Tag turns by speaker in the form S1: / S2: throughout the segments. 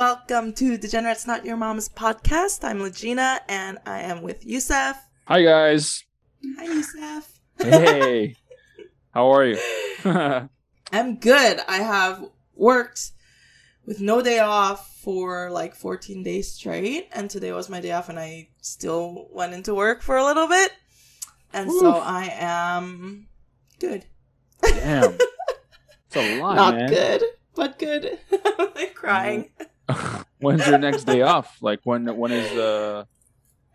S1: Welcome to Degenerates Not Your Mom's podcast. I'm Legina and I am with Youssef.
S2: Hi guys.
S1: Hi, Youssef.
S2: Hey. How are you?
S1: I'm good. I have worked with no day off for like 14 days straight, and today was my day off, and I still went into work for a little bit. And so I am good.
S2: Damn. It's a lot,
S1: Not
S2: man.
S1: good, but good. I'm like crying.
S2: When's your next day off? Like when when is uh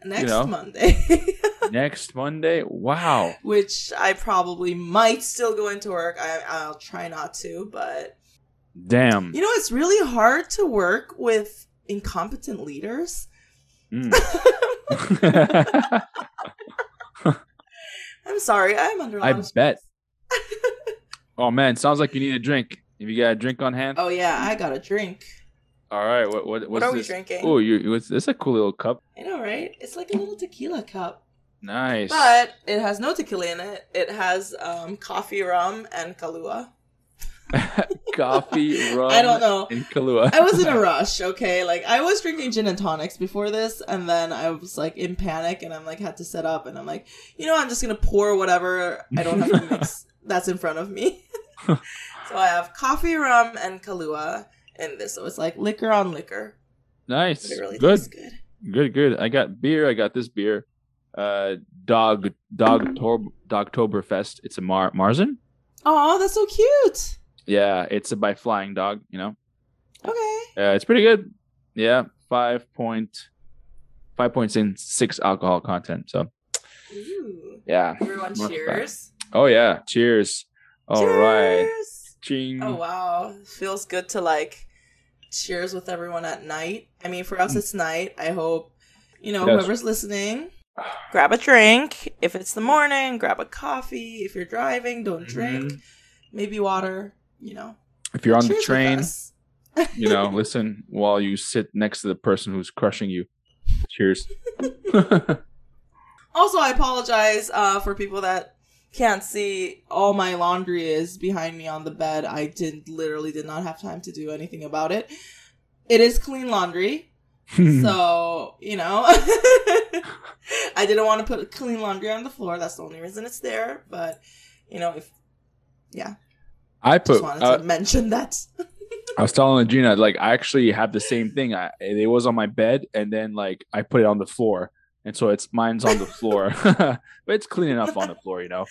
S1: Next
S2: know.
S1: Monday.
S2: next Monday? Wow.
S1: which I probably might still go into work. I, I'll try not to, but
S2: Damn.
S1: you know, it's really hard to work with incompetent leaders.
S2: Mm.
S1: I'm sorry, I'm under a lot
S2: I bet. Oh man, sounds like you need a drink. If you got a drink on hand.
S1: Oh yeah, I got a drink.
S2: All right. What what
S1: What are we drinking?
S2: Oh, you it's this a cool little cup.
S1: I know, right? It's like a little tequila cup,
S2: Nice.
S1: but it has no tequila in it. It has um, coffee, rum, and Kahlua.
S2: Coffee, rum,
S1: I don't know.
S2: and Kahlua.
S1: I was in a rush, okay? Like I was drinking gin and tonics before this, and then I was like in panic, and I'm like had to set up, and I'm like, you know, I'm just gonna pour whatever I don't have to mix that's in front of me. so I have coffee, rum, and Kahlua in this. So it's like liquor on liquor.
S2: nice.
S1: But it really
S2: good.
S1: tastes good.
S2: Good, good. I got beer. I got this beer. Uh, dog, dog, tor- Dogtoberfest. It's a Mar Marzen.
S1: Oh, that's so cute.
S2: Yeah, it's a by Flying Dog. You know,
S1: Okay.
S2: uh, it's pretty good. Yeah, five point, five point six alcohol content. So
S1: Ooh.
S2: yeah.
S1: Everyone, cheers.
S2: Oh yeah. Cheers. All right.
S1: Cheers.
S2: Ching.
S1: Oh wow, feels good to like cheers with everyone at night. I mean, for us it's night. I hope you know
S2: Yes.
S1: whoever's listening, grab a drink. If it's the morning, grab a coffee. If you're driving, don't drink.
S2: Mhm.
S1: Maybe water. You know,
S2: If you're on the
S1: Cheers with
S2: train, you know, listen while you sit next to the person who's crushing you. Cheers.
S1: Also, I apologize uh, for people that can't see. All my laundry is behind me on the bed. I didn't, literally did not have time to do anything about it. It is clean laundry. So, you know, I didn't want to put clean laundry on the floor. That's the only reason it's there. But, you know, if yeah.
S2: I
S1: just
S2: put.
S1: wanted
S2: uh,
S1: to mention that.
S2: I was telling Gina, like I actually have the same thing. I it was on my bed, and then like I put it on the floor, and so it's mine's on the floor, but it's clean enough on the floor, you know.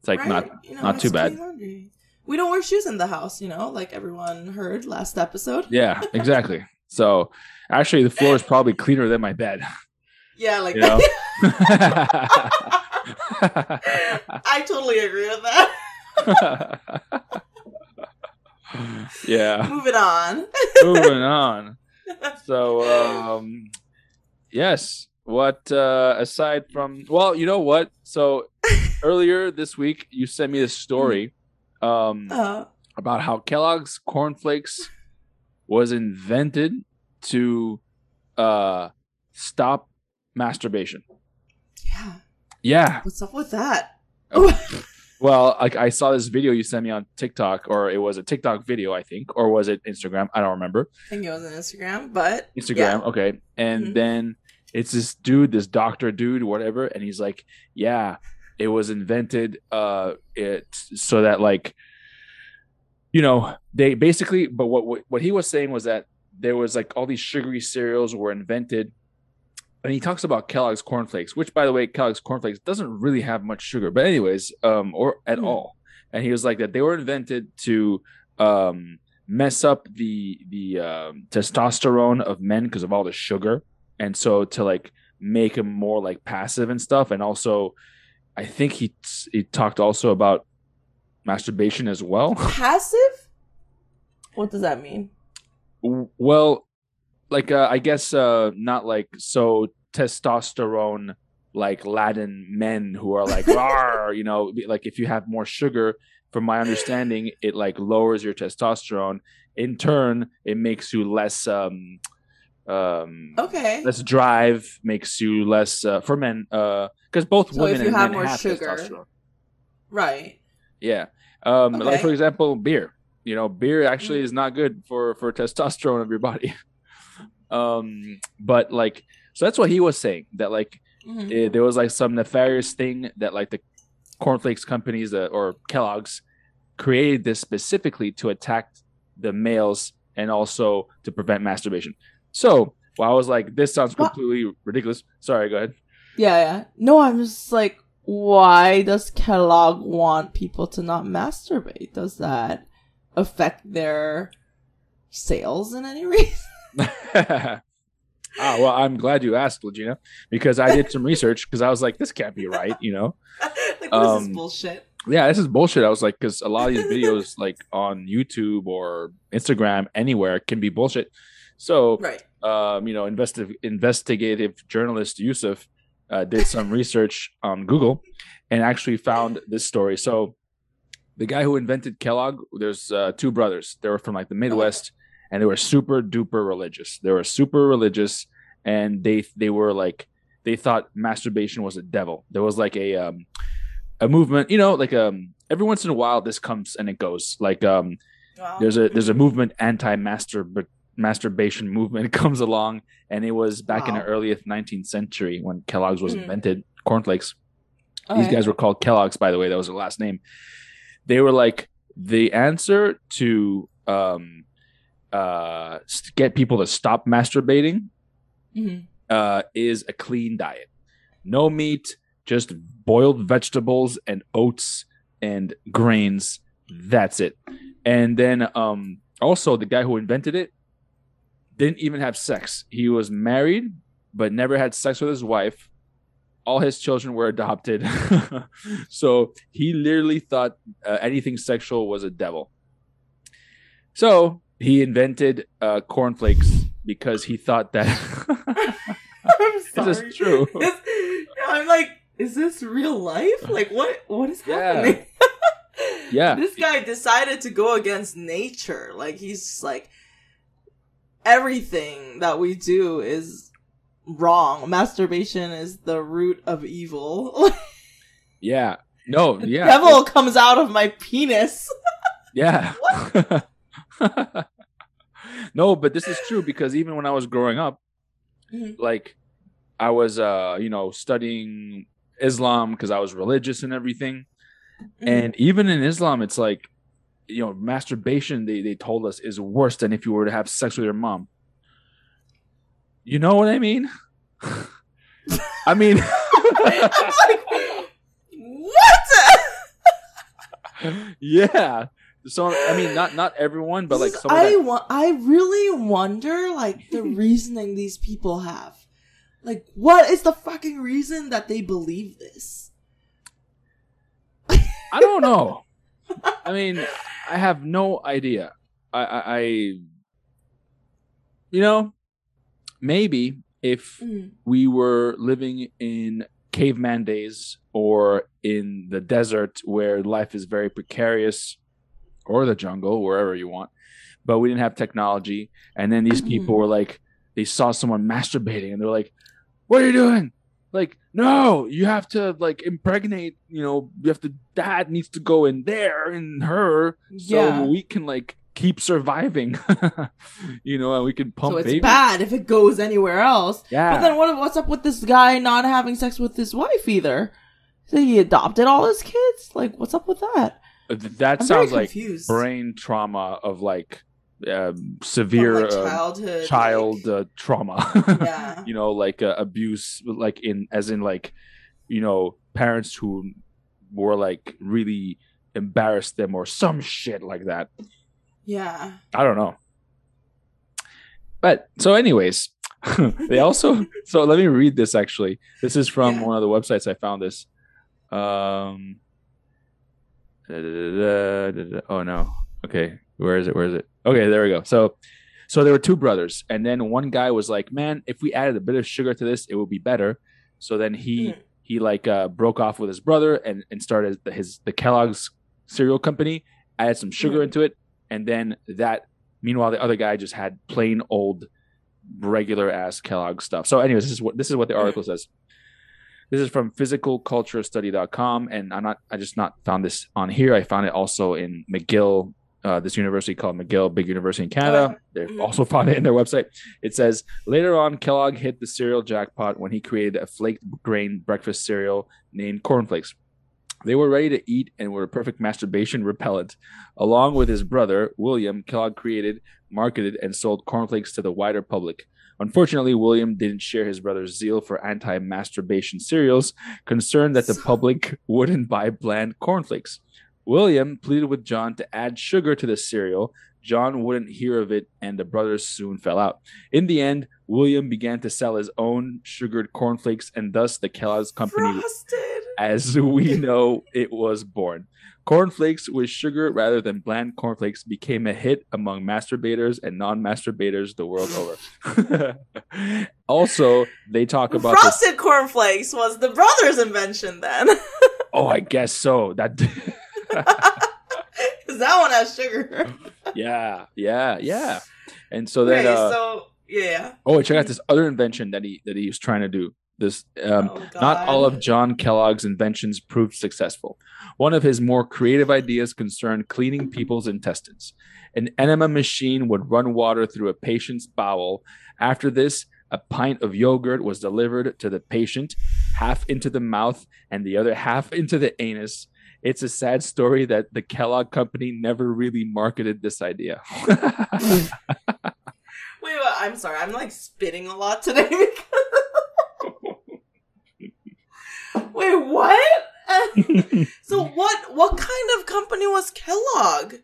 S2: It's like
S1: right?
S2: not
S1: You know,
S2: not too bad.
S1: laundry. We don't wear shoes in the house, you know, like everyone heard last episode.
S2: yeah, exactly. So actually, the floor is probably cleaner than my bed.
S1: Yeah, like
S2: You know?
S1: I totally agree with that.
S2: yeah.
S1: Moving on.
S2: Moving on. So um yes. What uh aside from well, you know what? So earlier this week you sent me this story um
S1: Uh,
S2: about how Kellogg's cornflakes was invented to uh stop masturbation.
S1: yeah.
S2: Yeah.
S1: What's up with that?
S2: Well, like I saw this video you sent me on TikTok or it was a TikTok video, I think, or was it Instagram? I don't remember.
S1: I think it was on Instagram, but
S2: Instagram, okay. And
S1: Mhm.
S2: then it's this dude, this doctor dude, whatever, and he's like, "Yeah, it was invented uh it so that like you know, they basically but what what, what he was saying was that there was like all these sugary cereals were invented and he talks about Kellogg's cornflakes, which by the way, Kellogg's cornflakes doesn't really have much sugar, but anyways, um or at
S1: Mhm.
S2: all. And he was like that they were invented to um mess up the the um, testosterone of men because of all the sugar, and so to like make him more like passive and stuff. And also, I think he he talked also about masturbation as well.
S1: passive? What does that mean?
S2: Well, like uh, I guess uh, not like so testosterone like Latin men who are like you know, like if you have more sugar. From my understanding, it like lowers your testosterone. In turn, it makes you less um um
S1: Okay.
S2: less drive makes you less uh, for men uh because both
S1: So
S2: women
S1: if you
S2: and
S1: have
S2: men
S1: more
S2: have
S1: sugar.
S2: testosterone.
S1: Right.
S2: Yeah. Um, like for example, beer. You know, beer actually is not good for for testosterone of your body. Um, but like, so that's what he was saying that like
S1: Mhm.
S2: eh, there was like some nefarious thing that like the cornflakes companies uh, or Kellogg's created this specifically to attack the males and also to prevent masturbation. So, while I was like, this sounds
S1: What?
S2: completely ridiculous. Sorry, go ahead.
S1: Yeah, yeah. No, I'm just like, why does Kellogg want people to not masturbate? Does that affect their sales in any reason?
S2: ah, well, I'm glad you asked, Legina, because I did some research because I was like, this can't be right, you know?
S1: like,
S2: Um,
S1: this is bullshit?
S2: Yeah, this is bullshit. I was like, because a lot of these videos, like on YouTube or Instagram, anywhere, can be bullshit. So,
S1: Right.
S2: um, you know, investi- investigative journalist Youssef uh, did some research on Google and actually found this story. So, the guy who invented Kellogg, there's uh, two brothers. They were from like the Midwest, and they were super duper religious. They were super religious, and they they were like they thought masturbation was a devil. There was like a um, a movement, you know, like um every once in a while this comes and it goes. Like um
S1: Wow.
S2: there's a there's a movement anti masturb masturbation movement comes along and it was back in the
S1: Wow.
S2: earliest 19th century when Kellogg's was
S1: Mhm.
S2: invented cornflakes these guys were called Kellogg's by the way that was their last name they were like the answer to um uh get people to stop masturbating
S1: Mhm.
S2: uh is a clean diet no meat just boiled vegetables and oats and grains that's it and then um also the guy who invented it didn't even have sex he was married but never had sex with his wife all his children were adopted so he literally thought uh, anything sexual was a devil so he invented uh, cornflakes because he thought that
S1: I'm
S2: this
S1: sorry.
S2: is true
S1: This- I'm like, is this real life? Like, what? What is
S2: Yeah.
S1: happening?
S2: Yeah.
S1: This guy decided to go against nature. Like, he's like, everything that we do is wrong. Masturbation is the root of evil.
S2: yeah no
S1: the
S2: yeah
S1: devil comes out of my penis.
S2: Yeah. no, but this is true because even when I was growing up,
S1: Mhm.
S2: like I was uh, you know, studying Islam because I was religious and everything.
S1: Mm-hmm.
S2: And even in Islam, it's like, you know, masturbation they, they told us is worse than if you were to have sex with your mom. You know what I mean? I mean
S1: I'm like, what?
S2: yeah. So I mean not not everyone, but like someone
S1: I
S2: that,
S1: wa- I really wonder like the reasoning these people have. Like, what is the fucking reason that they believe this?
S2: I don't know. I mean, I have no idea. I, I, I you know, maybe if
S1: Mm.
S2: we were living in caveman days or in the desert where life is very precarious or the jungle, wherever you want, but we didn't have technology. And then these people
S1: Mhm.
S2: were like, they saw someone masturbating and they're like, what are you doing? Like, no, you have to like impregnate, you know, you have to, dad needs to go in there in her so
S1: Yeah.
S2: we can like keep surviving, you know, and we can pump
S1: so it's
S2: babies.
S1: bad if it goes anywhere else.
S2: Yeah.
S1: But then what, what's up with this guy not having sex with his wife either? So he adopted all his kids? Like, what's up with that?
S2: That
S1: I'm
S2: sounds like brain trauma of like
S1: From,
S2: severe
S1: like,
S2: uh,
S1: childhood.
S2: child
S1: like-
S2: uh, trauma
S1: yeah.
S2: you know like uh, abuse like in as in like you know parents who were like really embarrassed them or some shit like that
S1: Yeah.
S2: i don't know but so anyways they also so let me read this actually this is from
S1: Yeah.
S2: one of the websites i found this um da-da-da-da-da-da. oh no okay where is it? Where is it? Okay there we go. So so there were two brothers and then one guy was like man if we added a bit of sugar to this it would be better. So then he
S1: Mhm.
S2: he like uh broke off with his brother and and started the, his the kellogg's cereal company added some sugar
S1: Mhm.
S2: into it and then that meanwhile the other guy just had plain old regular ass kellogg stuff. So anyways this is what this is what the article says. This is from physicalculturestudy.com and i'm not i just not found this on here. I found it also in mcgill uh, this university called McGill, big university in Canada.
S1: Oh,
S2: They've
S1: mhm.
S2: also found it in their website. It says later on, Kellogg hit the cereal jackpot when he created a flaked grain breakfast cereal named Cornflakes. They were ready to eat and were a perfect masturbation repellent. Along with his brother, William, Kellogg created, marketed, and sold cornflakes to the wider public. Unfortunately, William didn't share his brother's zeal for anti masturbation cereals, concerned that the public wouldn't buy bland cornflakes. William pleaded with John to add sugar to the cereal. John wouldn't hear of it, and the brothers soon fell out. In the end, William began to sell his own sugared cornflakes, and thus the Kellogg's company
S1: Frosted.
S2: as we know it was born. Cornflakes with sugar rather than bland cornflakes became a hit among masturbators and non-masturbators the world over. also, they talk about frosted
S1: Frosted cornflakes was the brother's invention then.
S2: Oh, I guess so. That
S1: Because that one has sugar.
S2: yeah, yeah, yeah. And so then uh,
S1: so yeah.
S2: oh, check out this other invention that he that he was trying to do. This um
S1: Oh,
S2: Not all of John Kellogg's inventions proved successful. One of his more creative ideas concerned cleaning people's intestines. An enema machine would run water through a patient's bowel. After this, a pint of yogurt was delivered to the patient, half into the mouth and the other half into the anus. It's a sad story that the Kellogg company never really marketed this idea.
S1: Wait, wait, I'm sorry. I'm like spitting a lot today. wait, what? so what? What kind of company was Kellogg?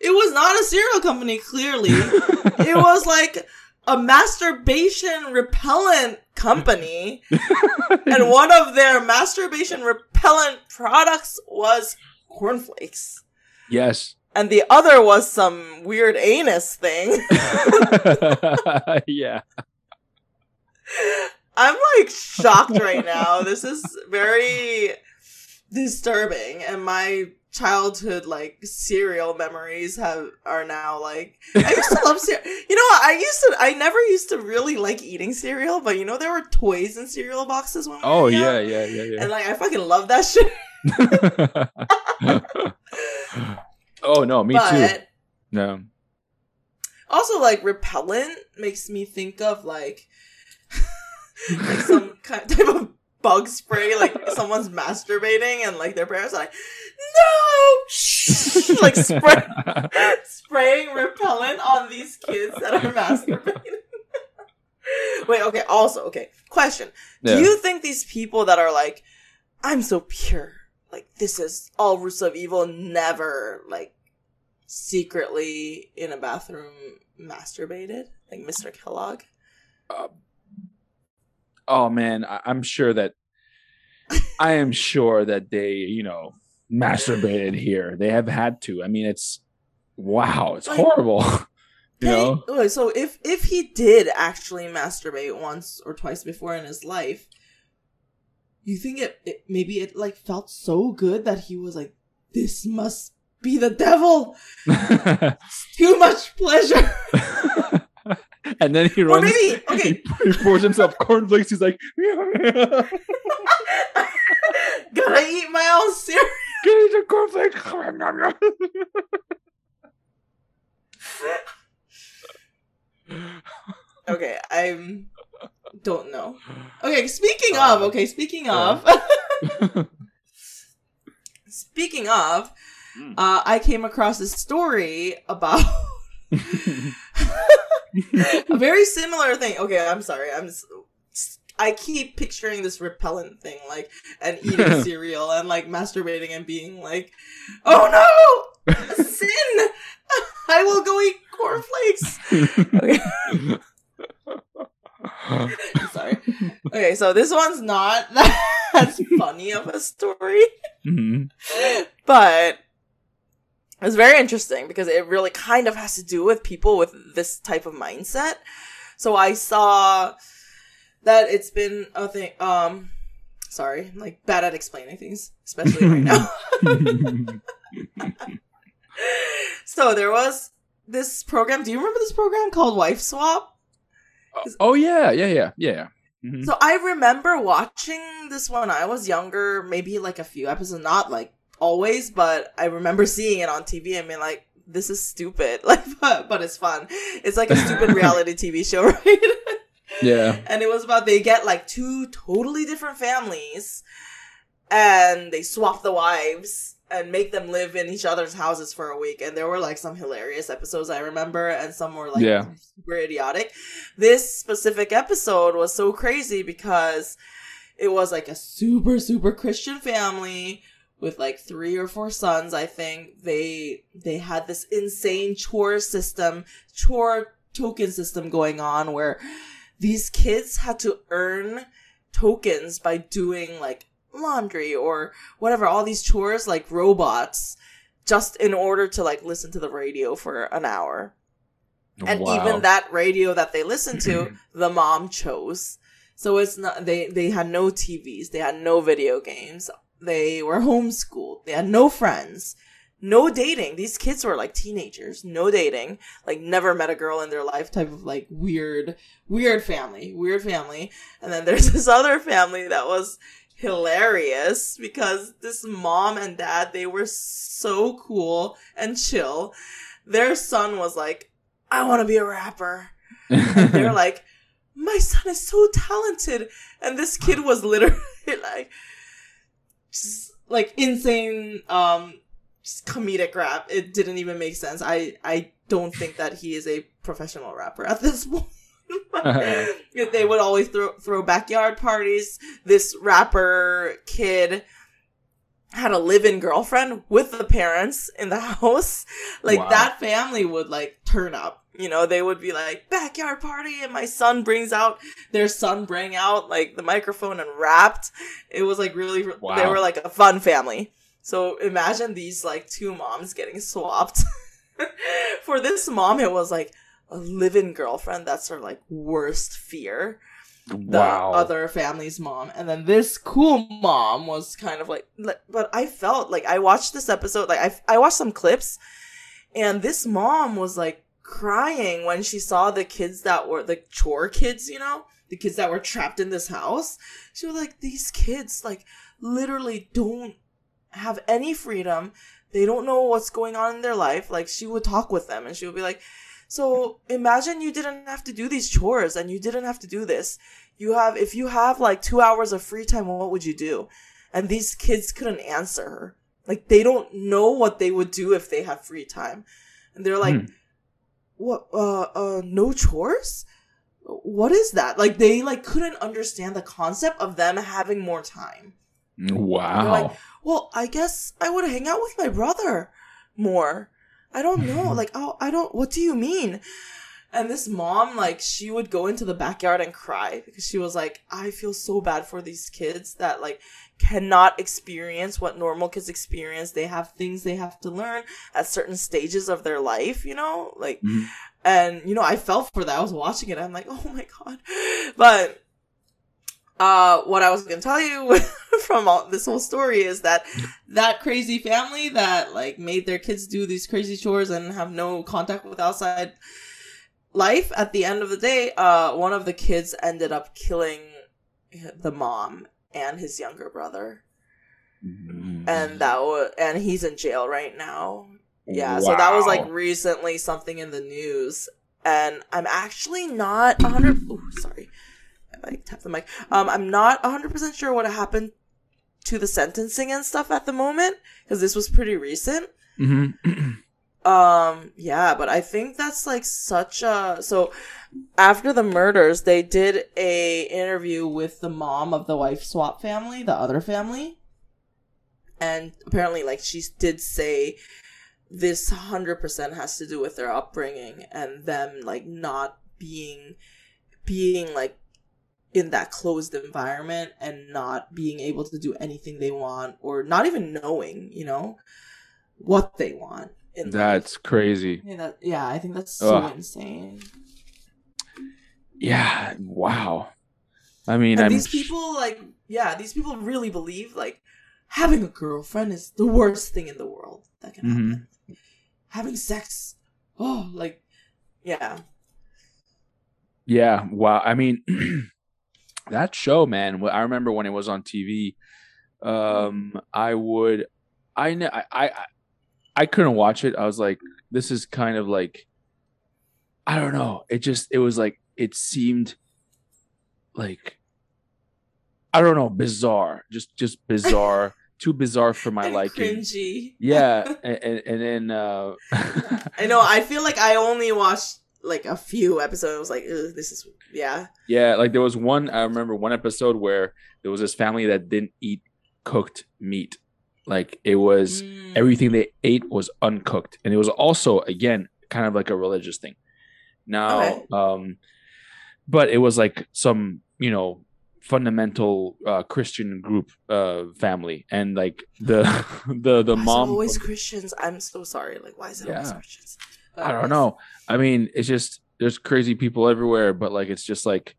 S1: It was not a cereal company. Clearly, it was like a masturbation repellent company, and one of their masturbation repellent products was cornflakes,
S2: yes.
S1: and the other was some weird anus thing.
S2: yeah.
S1: I'm like shocked right now. This is very disturbing, and my childhood like cereal memories have are now like I used to love cereal. You know what? I used to. I never used to really like eating cereal, but you know there were toys in cereal boxes when we
S2: Oh yeah, yeah, yeah, yeah.
S1: and like I fucking love that shit.
S2: oh no, me
S1: but
S2: too. No.
S1: also like repellent makes me think of like like some kind of type of bug spray like someone's masturbating and like their parents are like no Shh! like spray spraying repellent on these kids that are masturbating wait okay also okay question
S2: Yeah.
S1: do you think these people that are like i'm so pure like this is all roots of evil never like secretly in a bathroom masturbated like mr kellogg uh,
S2: oh man, I- I'm sure that I am sure that they, you know, masturbated here. They have had to. I mean, it's wow, it's
S1: Like-
S2: horrible. you know?
S1: okay, so if if he did actually masturbate once or twice before in his life, you think it, it maybe it like felt so good that he was like, "This must be the devil. Too much pleasure."
S2: and then he runs.
S1: or maybe okay,
S2: He pours himself cornflakes. He's like,
S1: gotta eat my own cereal.
S2: "Give me the cornflakes."
S1: Okay, I don't know. Okay, speaking
S2: Uh,
S1: of, okay, speaking of, speaking of,
S2: Mm.
S1: uh, I came across a story about a very similar thing. Okay, I'm sorry. I'm. I keep picturing this repellent thing, like and eating cereal and like masturbating and being like, "Oh no, sin! I will go eat cornflakes." Okay. Sorry. Okay, so this one's not as funny of a story,
S2: Mhm.
S1: but it's very interesting because it really kind of has to do with people with this type of mindset. So I saw that it's been a thing. Um, sorry, I'm like bad at explaining things, especially right now. so there was this program. Do you remember this program called Wife Swap?
S2: oh yeah, yeah, yeah, yeah. Mhm.
S1: So I remember watching this when I was younger, maybe like a few episodes, not like always, but I remember seeing it on TV and being like, this is stupid. Like, but, but it's fun. It's like a stupid reality TV show, right?
S2: Yeah.
S1: and it was about they get like two totally different families and they swap the wives and make them live in each other's houses for a week. And there were like some hilarious episodes I remember, and some were like
S2: Yeah.
S1: super idiotic. This specific episode was so crazy because it was like a super, super Christian family with like three or four sons, I think. They they had this insane chore system, chore token system going on where these kids had to earn tokens by doing like laundry or whatever, all these chores like robots, just in order to like listen to the radio for an hour. And
S2: Wow.
S1: even that radio that they listened to, the mom chose. So it's not they they had no TVs, they had no video games, they were homeschooled, they had no friends, no dating. These kids were like teenagers, no dating, like never met a girl in their life type of like weird weird family, weird family. And then there's this other family that was hilarious because this mom and dad, they were so cool and chill. Their son was like, I want to be a rapper. And they're like, my son is so talented. And this kid was literally like, just like insane, um, comedic rap. It didn't even make sense. I, I don't think that he is a professional rapper at this point. they would always throw throw backyard parties. This rapper kid had a live-in girlfriend with the parents in the house. Like
S2: Wow.
S1: that family would like turn up. You know, they would be like backyard party, and my son brings out their son bring out like the microphone and rapped. It was like really they were like a fun family. So imagine these like two moms getting swapped. For this mom, it was like a live-in girlfriend. That's her like worst fear the
S2: wow.
S1: other family's mom and then this cool mom was kind of like like- but i felt like i watched this episode like i, I watched some clips and this mom was like crying when she saw the kids that were the chore kids you know the kids that were trapped in this house she was like these kids like literally don't have any freedom they don't know what's going on in their life like she would talk with them and she would be like so imagine you didn't have to do these chores and you didn't have to do this. You have, if you have like two hours of free time, what would you do? And these kids couldn't answer her. Like they don't know what they would do if they have free time. And they're like,
S2: Hmm.
S1: what, uh, uh, no chores? What is that? Like they like couldn't understand the concept of them having more time.
S2: Wow.
S1: like, Well, I guess I would hang out with my brother more. I don't know. Like, oh, I don't, what do you mean? And this mom, like, she would go into the backyard and cry because she was like, I feel so bad for these kids that, like, cannot experience what normal kids experience. They have things they have to learn at certain stages of their life, you know? Like,
S2: Mhm.
S1: and, you know, I felt for that. I was watching it. I'm like, oh my God. But, uh, what I was going to tell you from all, this whole story is that that crazy family that like made their kids do these crazy chores and have no contact with outside life at the end of the day uh one of the kids ended up killing the mom and his younger brother.
S2: Mm.
S1: and that was and he's in jail right now. Yeah so that was like recently something in the news. And i'm actually not 100 ooh, sorry i like tap the mic. Um i'm not 100% sure what happened to the sentencing and stuff at the moment because this was pretty recent.
S2: Mhm.
S1: um yeah but i think that's like such a so after the murders they did a interview with the mom of the wife swap family the other family. And apparently like she did say this 100% has to do with their upbringing and them like not being being like in that closed environment and not being able to do anything they want or not even knowing you know what they want in life.
S2: That's crazy.
S1: Yeah, that, yeah, I think that's so
S2: Ugh.
S1: insane.
S2: Yeah. Wow. I mean,
S1: these people, like, yeah, these people really believe like having a girlfriend is the worst thing in the world that can
S2: Mhm.
S1: happen. Having sex, oh, like, yeah,
S2: Yeah, wow. I mean, that show, man. I remember when it was on TV. Um, I would, I, I, I, I couldn't watch it. I was like, this is kind of like, I don't know. It just, it was like, it seemed like, I don't know, bizarre. Just, just bizarre. Too bizarre for my
S1: And
S2: liking.
S1: Cringy.
S2: Yeah, and, and, and then uh,
S1: I know. I feel like I only watched like a few episodes. I was Like Ugh, this is yeah.
S2: yeah, like there was one. I remember one episode where there was this family that didn't eat cooked meat. Like it was
S1: Mm.
S2: everything they ate was uncooked and it was also again kind of like a religious thing now
S1: Okay.
S2: um but it was like some you know fundamental uh christian group uh family and like the the the
S1: Why
S2: mom
S1: always Christians. I'm so sorry. Like why is it always Christians?
S2: I don't know. I mean it's just there's crazy people everywhere but like it's just like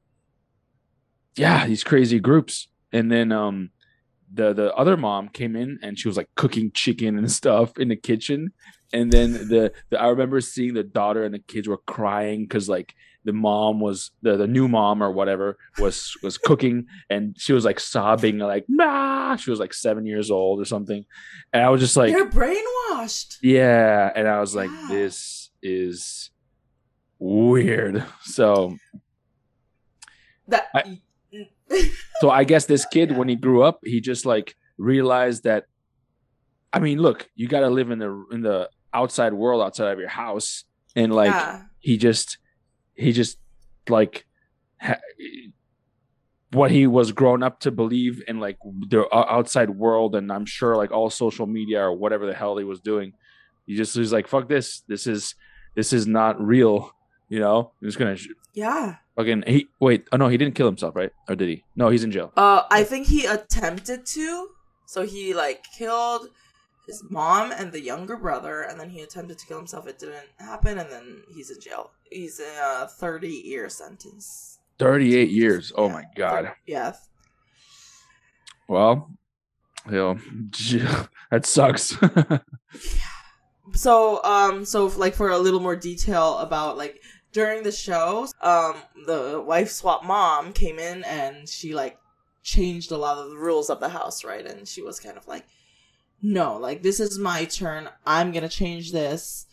S2: yeah these crazy groups. And then um the the other mom came in and she was like cooking chicken and stuff in the kitchen. And then the, the i remember seeing the daughter and the kids were crying because like the mom was the, the new mom or whatever was was cooking and she was like sobbing like nah she was like seven years old or something. And i was just like
S1: You're brainwashed.
S2: yeah. And i was like
S1: Yeah.
S2: this is weird. So
S1: That
S2: I- so i guess this kid when he grew up he just like realized that i mean look you got to live in the in the outside world outside of your house. And like
S1: yeah.
S2: he just he just like ha- what he was grown up to believe in like the uh, outside world and i'm sure like all social media or whatever the hell he was doing he just was like fuck this this is this is not real you know i'm just gonna
S1: Yeah.
S2: fucking he wait oh no he didn't kill himself right or did he no he's in jail
S1: Uh, I think he attempted to. So he like killed his mom and the younger brother, and then he attempted to kill himself. It didn't happen, and then he's in jail. He's in a thirty-year sentence.
S2: 38 years oh
S1: Yeah,
S2: my god
S1: yeah.
S2: well you know, that sucks
S1: So, um, so like for a little more detail about like during the show, um, the wife swap mom came in and she like changed a lot of the rules of the house, right? And she was kind of like, no, like this is my turn. I'm gonna change this,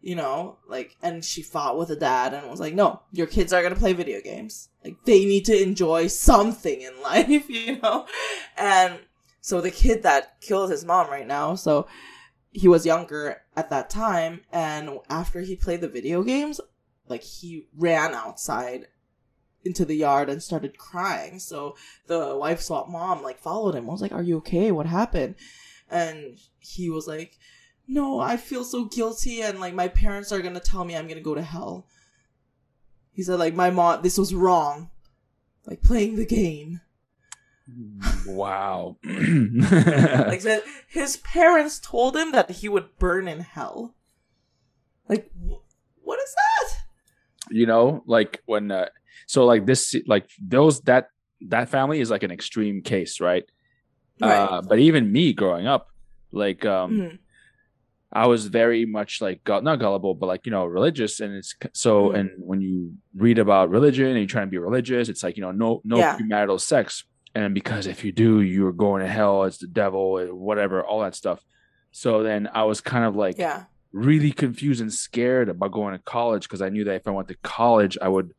S1: you know, like, and she fought with the dad and was like, no, your kids are gonna play video games. Like they need to enjoy something in life, you know, and so the kid that killed his mom right now, so he was younger at that time and after he played the video games like he ran outside into the yard and started crying. So the wife swap mom like followed him. I was like are you okay? What happened? And he was like no i feel so guilty and like my parents are gonna tell me i'm gonna go to hell. He said like my mom this was wrong like playing the game
S2: wow
S1: like that his parents told him that he would burn in hell like wh- what is that
S2: you know like when uh, so like this like those that that family is like an extreme case right, uh but even me growing up like um
S1: Mhm.
S2: i was very much like not gullible but like you know religious and it's so
S1: Mhm.
S2: and when you read about religion and you're trying to be religious it's like you know no no
S1: Yeah.
S2: premarital sex and because if you do you're going to hell it's the devil whatever all that stuff so then i was kind of like
S1: yeah
S2: really confused and scared about going to college because I knew that if I went to college, I would,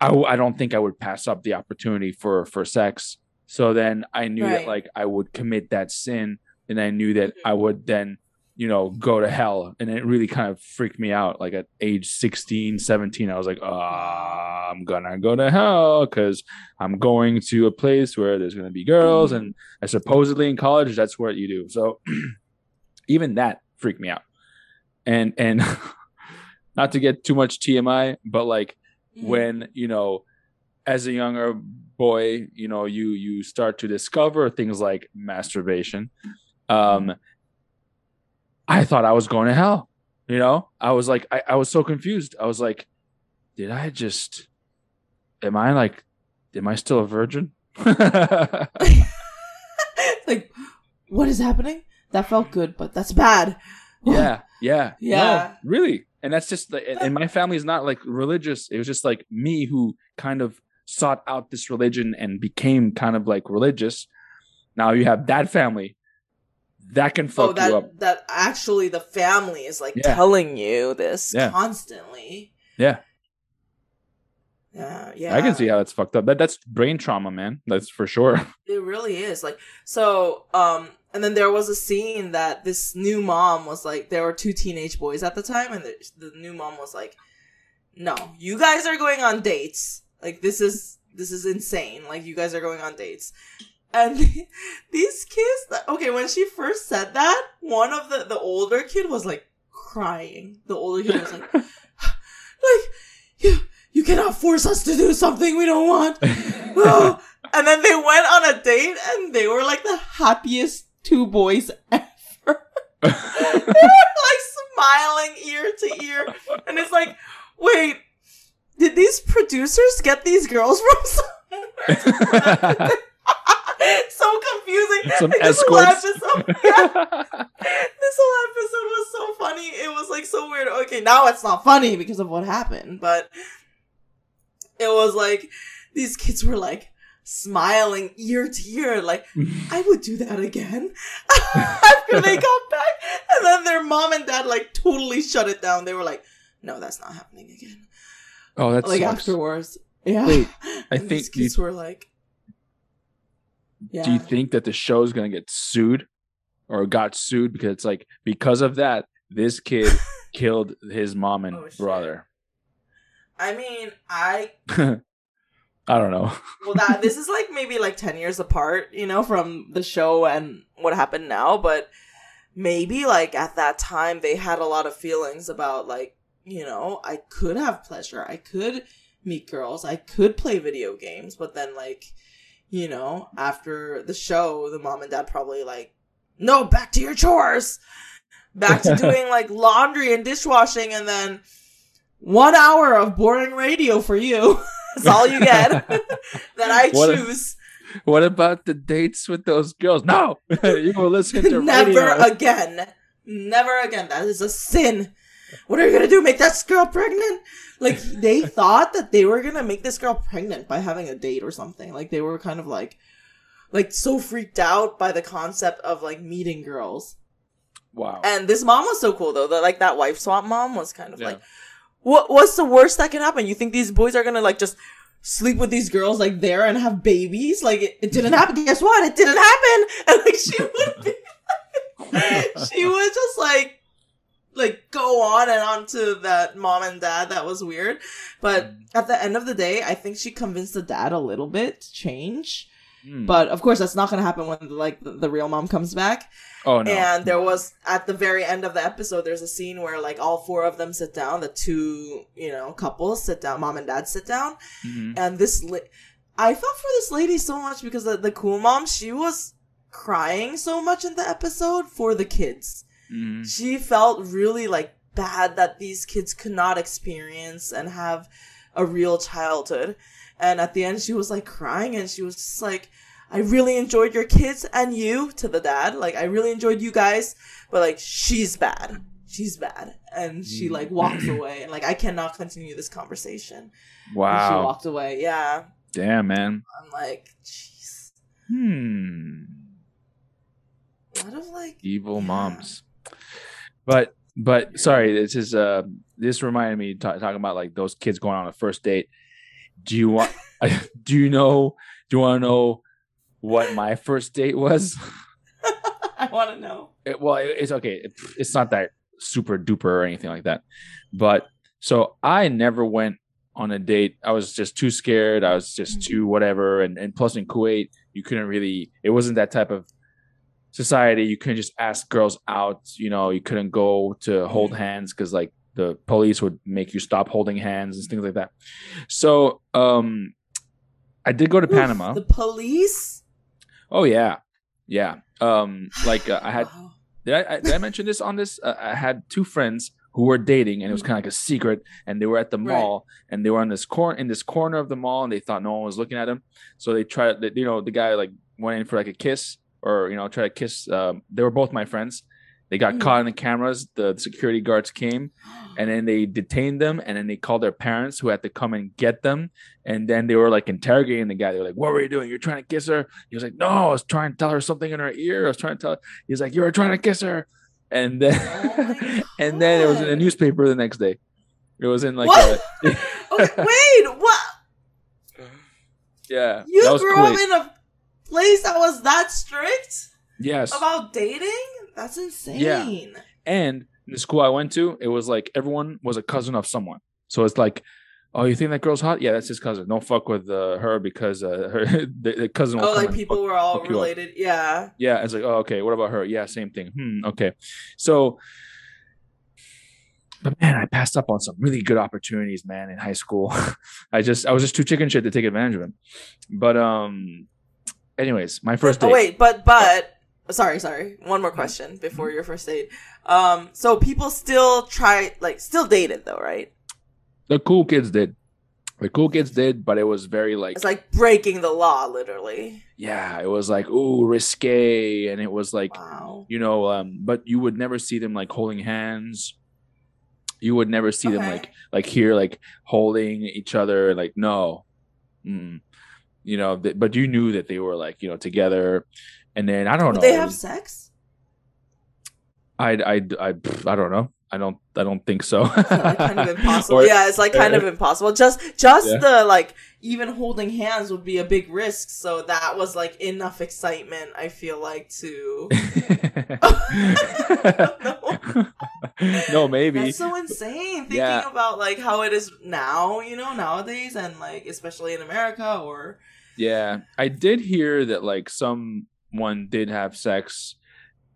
S2: I, w- I don't think I would pass up the opportunity for for sex. So then I knew that like I would commit that sin, and I knew that
S1: Mhm.
S2: I would then, you know, go to hell, and it really kind of freaked me out. Like at age 16, 17, I was like, ah, I'm gonna go to hell because I'm going to a place where there's gonna be girls, and, supposedly in college that's what you do. So even that freaked me out and and not to get too much TMI, but like
S1: Mhm.
S2: when you know, as a younger boy, you know, you you start to discover things like masturbation. Um, I thought I was going to hell. You know, I was like, I, I was so confused. I was like, did I just? Am I like? Am I still a virgin?
S1: like what is happening that felt good but that's bad
S2: yeah yeah
S1: Yeah.
S2: no, really and that's just and my family is not like religious it was just like me who kind of sought out this religion and became kind of like religious now you have that family that can fuck
S1: oh, that
S2: you up.
S1: that actually the family is like
S2: Yeah.
S1: telling you this
S2: Yeah.
S1: constantly.
S2: Yeah.
S1: Yeah, yeah.
S2: I can see how that's fucked up. That that's brain trauma, man. That's for sure.
S1: It really is. Like so um and then there was a scene that this new mom was like there were two teenage boys at the time and the, the new mom was like no, you guys are going on dates. Like this is this is insane. Like you guys are going on dates. And these kids okay, when she first said that, one of the the older kid was like crying. The older kid was like like you you cannot force us to do something we don't want. Oh. and then they went on a date and they were like the happiest two boys ever. they were like smiling ear to ear. And it's like, wait, did these producers get these girls from somewhere? so confusing.
S2: Some
S1: Like, this whole episode- yeah, this whole episode was so funny. It was like so weird. Okay, now it's not funny because of what happened, but it was like these kids were like smiling ear to ear, like I would do that again after they got back, and then their mom and dad like totally shut it down. They were like, "No, that's not happening again."
S2: oh, that's
S1: like afterwards, yeah.
S2: Wait, I
S1: And these
S2: think you-
S1: kids were like, "Yeah."
S2: Do you think that the show's gonna get sued or got sued because it's like because of that this kid killed his mom and
S1: Oh,
S2: brother?
S1: I mean, I
S2: I don't know.
S1: well that this is like maybe like 10 years apart you know from the show and what happened now but maybe like at that time they had a lot of feelings about like you know i could have pleasure i could meet girls i could play video games but then like you know after the show the mom and dad probably like no back to your chores back to doing like laundry and dishwashing and then one hour of boring radio for you that's all you get that I
S2: What a-
S1: choose.
S2: What about the dates with those girls? No, you will listen to
S1: Never
S2: radio.
S1: again. Never again. That is a sin. What are you gonna do? Make that girl pregnant? Like they thought that they were gonna make this girl pregnant by having a date or something. Like they were kind of like, like so freaked out by the concept of like meeting girls.
S2: wow.
S1: And this mom was so cool though. That like that wife swap mom was kind of
S2: Yeah.
S1: like, what what's the worst that can happen? You think these boys are gonna like just sleep with these girls like there and have babies? Like it, it didn't happen. Guess what? It didn't happen. And like she would be, like she was just like like go on and on to that mom and dad that was weird but
S2: Mm.
S1: at the end of the day i think she convinced the dad a little bit to change
S2: Hmm.
S1: but of course that's not gonna happen when like the, the real mom comes back
S2: oh no.
S1: and there was at the very end of the episode, there's a scene where like all four of them sit down, the two you know couples sit down, mom and dad sit down,
S2: Mhm.
S1: and this li- I felt for this lady so much because the, the cool mom she was crying so much in the episode for the kids.
S2: Mhm.
S1: She felt really like bad that these kids could not experience and have a real childhood. And at the end, she was like crying and she was just like, I really enjoyed your kids and you to the dad. Like, I really enjoyed you guys, but like, she's bad. She's bad. And she like walks away and like, I cannot continue this conversation. And she walked away. Yeah.
S2: Damn, man.
S1: I'm like, jeez.
S2: Hmm.
S1: A lot of like,
S2: Evil
S1: Yeah.
S2: moms. But but sorry, this is uh this reminded me ta- talking about like those kids going on a first date. Do you want? do you know? Do you want to know what my first date was?
S1: I want to know.
S2: It- well, it- it's okay. It- it's not that super duper or anything like that. But so I never went on a date. I was just too scared. I was just
S1: Mhm.
S2: too whatever. And and plus in Kuwait, you couldn't really. It wasn't that type of society. You couldn't just ask girls out. You know, you couldn't go to hold
S1: Mhm.
S2: hands because like the police would make you stop holding hands and things like that. So um, I did go to
S1: Oof,
S2: Panama.
S1: The police?
S2: oh yeah, yeah. Um, like uh, I had
S1: Wow.
S2: did I, I did I mention this on this? Uh, I had two friends who were dating, and it was kind of like a secret. And they were at the
S1: Mm-hmm. Right.
S2: mall, and they were in this corner in this corner of the mall, and they thought no one was looking at them. So they tried, you know, the guy like went in for like a kiss, or you know, try to kiss. Um, they were both my friends, They got
S1: Mm.
S2: caught in the cameras. The security guards came and then they detained them and then they called their parents who had to come and get them and then they were like interrogating the guy they were like what were you doing you're trying to kiss her he was like no i was trying to tell her something in her ear i was trying to tell he was like you were trying to kiss her and then
S1: Oh
S2: and then it was in the newspaper the next day it was in like
S1: What?
S2: a,
S1: okay, wait, what?
S2: yeah
S1: You grew
S2: cool
S1: up in a place that was that strict
S2: yes
S1: about dating? That's insane.
S2: Yeah. And the school I went to, it was like everyone was a cousin of someone. So it's like, oh, you think that girl's hot? Yeah, that's his cousin. Don't fuck with uh, her because uh, her the, the cousin.
S1: Oh, like people
S2: fuck-
S1: were all
S2: fuck you up.
S1: related. Yeah.
S2: Yeah, it's like, oh, okay. What about her? Yeah, same thing. Hmm. Okay. So, but man, I passed up on some really good opportunities, man, in high school. I just, I was just too chicken shit to take advantage of them. But um, anyways, my first
S1: Oh wait, but but sorry, sorry. One more question before your first date. Um, so people still try like still dated though, right?
S2: The cool kids did. The cool kids did, but it was very like
S1: It's like breaking the law, literally.
S2: yeah, it was like ooh risque, and it was like
S1: Wow.
S2: you know, um, but you would never see them like holding hands. You would never see them like like here like holding each other. Like no, Mm-mm. You know. Th- but you knew that they were like you know together, and then I don't
S1: Would
S2: know.
S1: they have sex?
S2: I I I I don't know. I don't I don't think so.
S1: like kind of impossible.
S2: Or-
S1: yeah, it's like kind
S2: uh,
S1: of impossible. Just just
S2: Yeah.
S1: the like even holding hands would be a big risk. So that was like enough excitement. I feel like to.
S2: no, maybe.
S1: That's so insane. Thinking
S2: Yeah.
S1: about like how it is now, you know, nowadays, and like especially in America or
S2: Yeah, I did hear that like someone did have sex,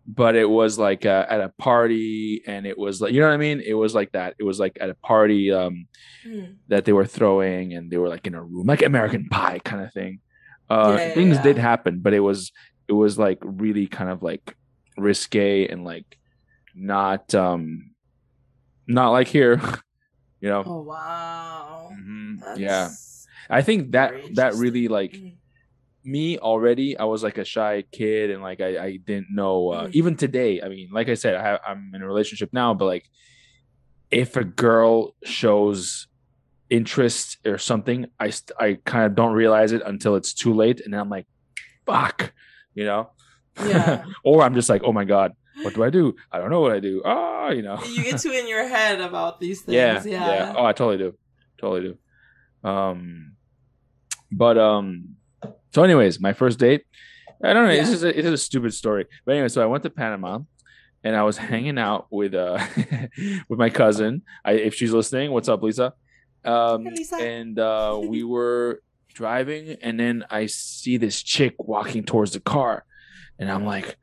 S2: but it was like uh, at a party, and it was like you know what I mean. It was like that. It was like at a party um,
S1: Hmm.
S2: that they were throwing, and they were like in a room, like American Pie kind of thing. Uh,
S1: Yeah,
S2: things
S1: yeah.
S2: did happen, but it was it was like really kind of like risque and like not um not like here, you know.
S1: Oh wow.
S2: Mhm,
S1: That's
S2: Yeah, I think that that really like
S1: Mm.
S2: me already i was like a shy kid and like i, I didn't know uh,
S1: Mm.
S2: even today i mean like i said I i'm in a relationship now but like if a girl shows interest or something i st- i kind of don't realize it until it's too late and then i'm like fuck you know
S1: Yeah.
S2: or i'm just like oh my god what do i do i don't know what i do ah you know
S1: you get too in your head about these things.
S2: yeah,
S1: Yeah.
S2: yeah. Oh, I totally do. Totally do. Um, but um, so anyways, my first date. I don't know. It's
S1: Yeah.
S2: just a, it's a stupid story. But anyway, so I went to Panama, and I was hanging out with uh with my cousin. I, if she's listening, what's up, Lisa? Um,
S1: Hey, Lisa.
S2: and uh, we were driving, and then I see this chick walking towards the car, and I'm like,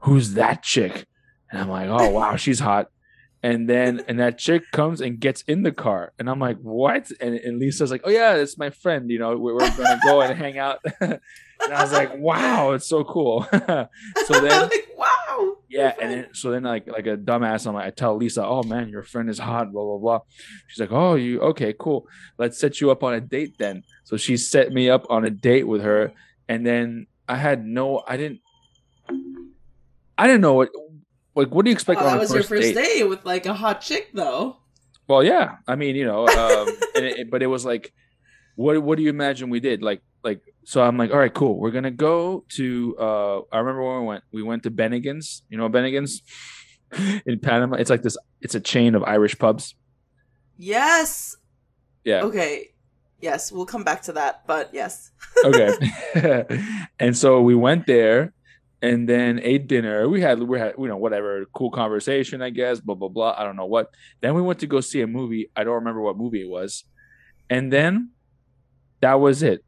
S2: "Who's that chick?" And I'm like, "Oh wow, she's hot." And then and that chick comes and gets in the car, and I'm like, "What?" And, and Lisa's like, "Oh yeah, it's my friend. You know, we're, we're gonna go and hang out." and I was like, "Wow, it's so cool." so then
S1: like, wow.
S2: yeah, and then so then like like a dumbass, I'm like, I tell Lisa, oh man, your friend is hot, blah blah blah. She's like, oh you okay, cool. Let's set you up on a date then. So she set me up on a date with her, and then I had no, I didn't, I didn't know what, like, what do you expect
S1: Oh,
S2: on
S1: that was
S2: first,
S1: your first
S2: date?
S1: date with like a hot chick, though.
S2: Well, yeah, I mean, you know, um, it, but it was like, what what do you imagine we did? Like like, so I'm like, all right, cool, we're gonna go to. uh I remember when we went, we went to Bennigan's. You know Bennigan's in Panama. It's like this. It's a chain of Irish pubs.
S1: Yes.
S2: Yeah.
S1: Okay. Yes, we'll come back to that, but yes.
S2: Okay. and so we went there, and then ate dinner. We had we had you know whatever cool conversation, I guess. Blah blah blah. I don't know what. Then we went to go see a movie. I don't remember what movie it was, and then that was it.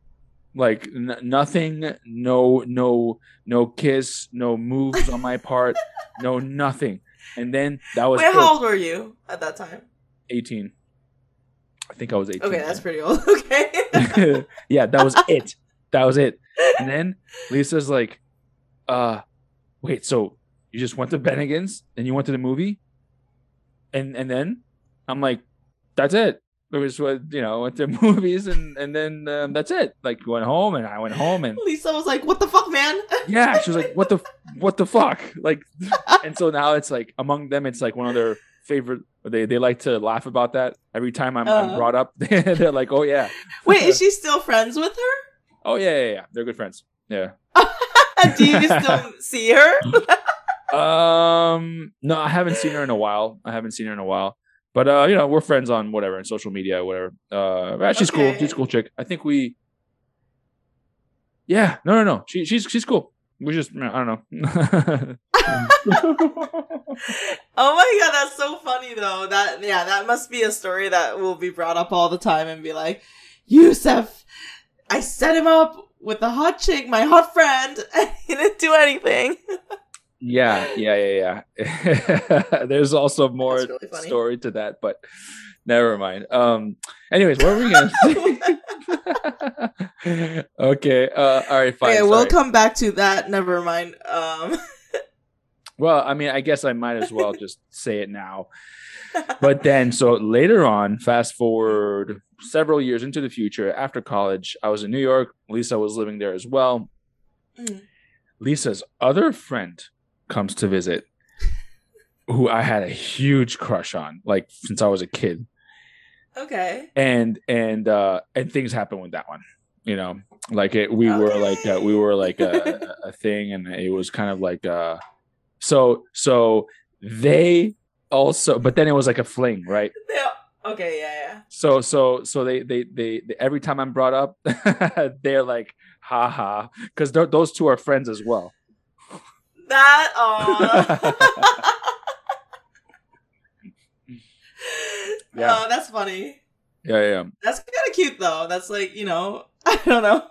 S2: Like n- nothing. No no no kiss. No moves on my part. No nothing. And then that was
S1: Wait,
S2: it.
S1: how old were you at that time?
S2: eighteen. I think I was eighteen.
S1: Okay, that's pretty old. Okay.
S2: yeah, that was it. That was it. And then Lisa's like, uh, wait, so you just went to Bennigan's, and you went to the movie? And and then I'm like, that's it. we just went, you know, went to movies, and and then um, that's it. Like went home, and I went home, and
S1: Lisa was like, "What the fuck, man?"
S2: yeah, she was like, "What the what the fuck?" Like, and so now it's like among them, it's like one of their favorite. They they like to laugh about that every time I'm, I'm
S1: Uh.
S2: brought up. They're like, "Oh yeah,
S1: Wait, is she still friends with her?
S2: oh yeah, yeah, yeah." They're good friends. Yeah.
S1: Do you still see her?
S2: Um, no, I haven't seen her in a while. I haven't seen her in a while. But uh, you know, we're friends on whatever, on social media, whatever. Uh, she's cool. She's a cool chick. I think we. Yeah, no, no, no. She, she's she's cool. We just, I don't know.
S1: Oh my god, that's so funny though. That yeah, that must be a story that will be brought up all the time and be like, Youssef, I set him up with the hot chick, my hot friend, and he didn't do anything.
S2: yeah, yeah, yeah, yeah. There's also more
S1: really
S2: story to that, but never mind. Um. Anyways, what were we gonna okay. Uh. All right. Fine.
S1: okay, we'll come back to that. Never mind. Um,
S2: Well, I mean, I guess I might as well just say it now. But then, so later on, fast forward several years into the future, after college, I was in New York. Lisa was living there as well.
S1: Mm.
S2: Lisa's other friend comes to visit, who I had a huge crush on, like since I was a kid.
S1: okay.
S2: And and uh and things happened with that one. You know, like it, we were like uh, we were like a, a thing, and it was kind of like uh so so they also but then it was like a fling right
S1: Yeah. Okay. Yeah. Yeah.
S2: so so so they they they, they every time i'm brought up they're like ha ha because those two are friends as well
S1: That. Aw.
S2: Yeah.
S1: Oh, that's funny.
S2: yeah yeah
S1: That's kind of cute though. That's like you know, I don't know.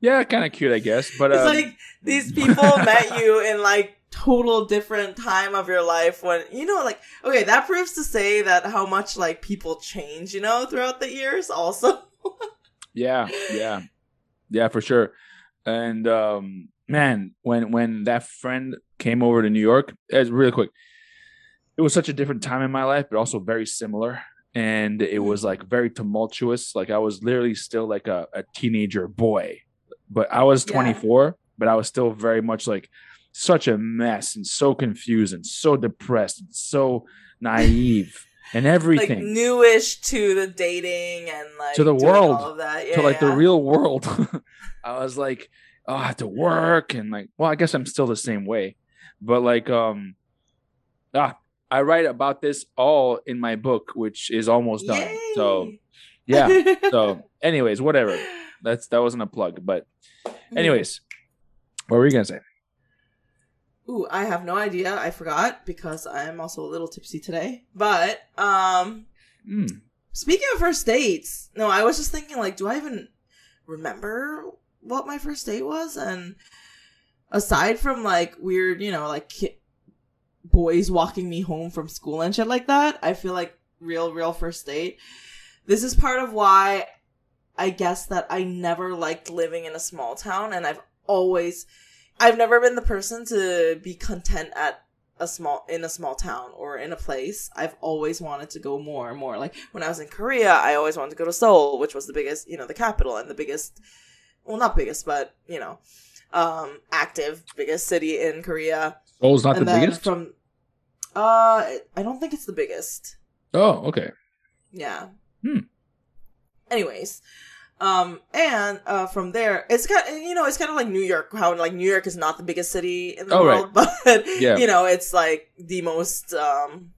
S2: yeah kind of cute i guess but
S1: It's
S2: um,
S1: like these people met you in like total different time of your life when you know like okay that proves to say that how much like people change you know throughout the years also.
S2: Yeah yeah. Yeah for sure. And um man when when that friend came over to new york it's really quick it was such a different time in my life but also very similar. And it was like very tumultuous. Like i was literally still like a, a teenager boy but i was
S1: Yeah.
S2: 24 but i was still very much like such a mess and so confused and so depressed and so naive and
S1: like
S2: everything
S1: newish to the dating and like
S2: To the world.
S1: all of that yeah,
S2: to like the real world. I was like, oh, I have to work and like, well, I guess I'm still the same way, but like, um, ah, I write about this all in my book, which is almost done. So yeah. So, anyways, whatever. That's that wasn't a plug, but anyways, what were you gonna say?
S1: Ooh, I have no idea. I forgot because I'm also a little tipsy today. But um
S2: Mm.
S1: speaking of first dates, no, I was just thinking like, do I even remember what my first date was? And aside from like weird, you know, like ki- boys walking me home from school and shit like that, I feel like real, real first date. This is part of why I guess that I never liked living in a small town, and I've always, I've never been the person to be content at a small in a small town or in a place. I've always wanted to go more and more. Like when I was in Korea, I always wanted to go to Seoul, which was the biggest, you know, the capital and the biggest, well, not biggest, but you know, um, active biggest city in Korea.
S2: Seoul's not
S1: and
S2: the biggest.
S1: from, uh, I don't think it's the biggest.
S2: oh, okay.
S1: Yeah.
S2: Hmm.
S1: Anyways, um, and uh, from there, it's kind of you know it's kind of like New York. How like New York is not the biggest city in the
S2: Oh, right.
S1: world, but
S2: Yeah.
S1: you know it's like the most um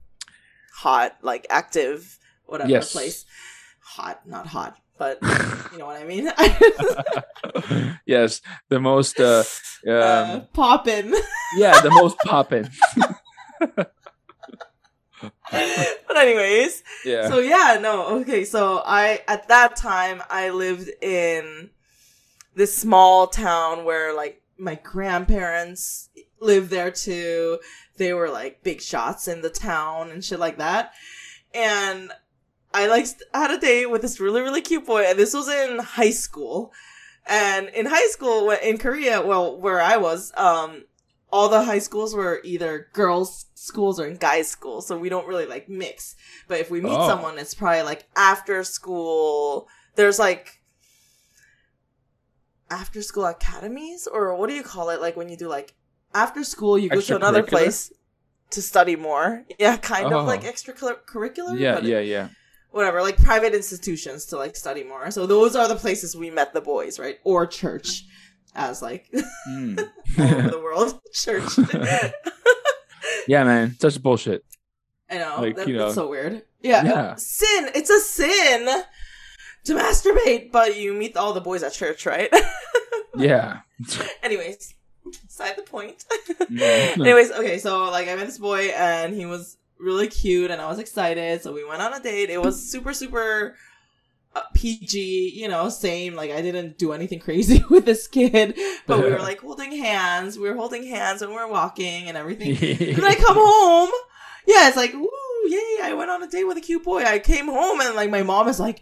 S1: hot, like active, whatever
S2: Yes.
S1: place. Hot, not hot, but you know what I mean.
S2: yes, the most. Uh, um,
S1: uh, poppin'.
S2: yeah, the most poppin'.
S1: but anyways,
S2: Yeah.
S1: So yeah, no, okay. So I at that time I lived in this small town where like my grandparents lived there too. They were like big shots in the town and shit like that. And I like had a date with this really really cute boy, and this was in high school. And in high school, in Korea, well, where I was, um, all the high schools were either girls schools or in guys schools, so we don't really like mix. But if we meet
S2: Oh.
S1: someone, it's probably like after school. There's like after school academies, or what do you call it? Like when you do like after school, you go to another place to study more. Yeah, kind
S2: Oh.
S1: of like oh. extracurricular.
S2: Yeah, yeah, yeah.
S1: whatever, like private institutions to like study more. So those are the places we met the boys, right? Or church, as like
S2: Mm.
S1: all over the world, church.
S2: yeah, man. Such bullshit.
S1: I know,
S2: Like,
S1: that-
S2: you
S1: that's
S2: know.
S1: so weird. Yeah,
S2: Yeah.
S1: sin. It's a sin to masturbate, but you meet all the boys at church, right?
S2: Yeah.
S1: Anyways, side the point.
S2: Mhm.
S1: Anyways, okay, so like I met this boy and he was really cute and I was excited. So we went on a date. It was super, super PG, you know, same. Like I didn't do anything crazy with this kid, but we were like holding hands. We were holding hands and we were walking and everything. And then I come home. Yeah, it's like, ooh, yay, I went on a date with a cute boy. I came home and like my mom is like,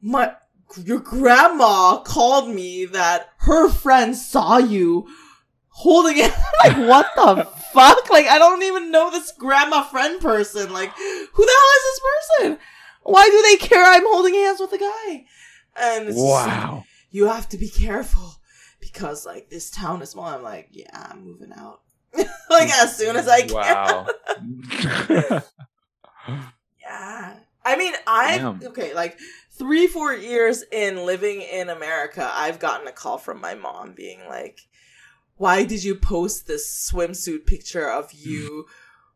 S1: my, your grandma called me that her friend saw you holding it. like, what the fuck? Like, I don't even know this grandma friend person. Like, who the hell is this person? Why do they care I'm holding hands with a guy? And it's just like,
S2: wow.
S1: you have to be careful because like this town is small. I'm like, yeah, I'm moving out. like as soon as I can.
S2: Wow.
S1: Yeah. I mean, I
S2: Damn.
S1: okay, like three, four years in living in America, I've gotten a call from my mom being like, "Why did you post this swimsuit picture of you?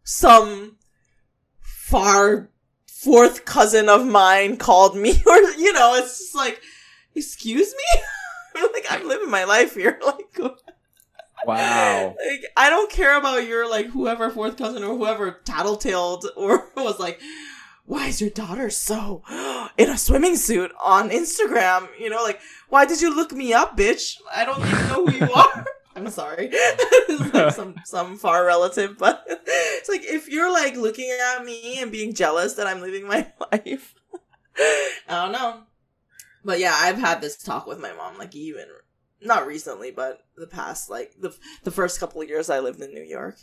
S1: Some far fourth cousin of mine called me, or you know, it's just like, excuse me." Like, I'm living my life here. Like,
S2: wow.
S1: like I don't care about your like whoever fourth cousin or whoever tattletaled or was like, why is your daughter so in a swimming suit on Instagram? You know, like why did you look me up, bitch? I don't even know who you are. I'm sorry, like some some far relative, but it's like if you're like looking at me and being jealous that I'm living my life, I don't know. But yeah, I've had this talk with my mom, like even not recently, but the past like the the first couple of years I lived in New York.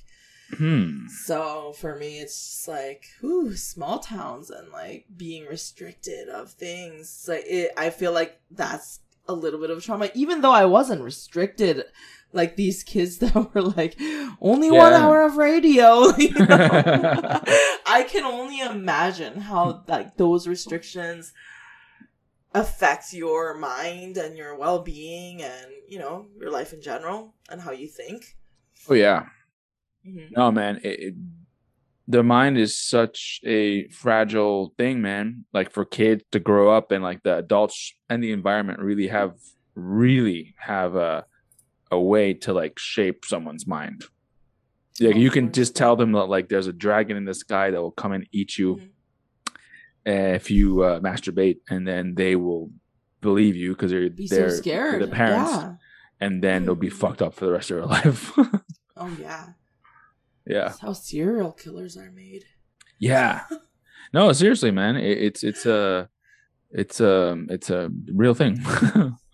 S2: Hmm.
S1: So for me, it's just like, ooh, small towns and like being restricted of things. Like it, I feel like that's a little bit of trauma, even though I wasn't restricted. Like these kids that were like only one hour of radio. you know? I can only imagine how like those restrictions affect your mind and your well-being and you know your life in general and how you think.
S2: Oh yeah.
S1: Mhm.
S2: No, man. It, it, the mind is such a fragile thing, man. Like for kids to grow up and like the adults and the environment really have really have a a way to like shape someone's mind. Like you can just tell them that like there's a dragon in the sky that will come and eat you
S1: Mhm.
S2: uh, if you uh, masturbate, and then they will believe you because they're
S1: Be
S2: they're
S1: so scared.
S2: the parents,
S1: Yeah.
S2: and then they'll be fucked up for the rest of their life.
S1: Oh yeah.
S2: yeah.
S1: That's how serial killers are made.
S2: Yeah. No, seriously, man. It, it's it's a it's a it's a real thing.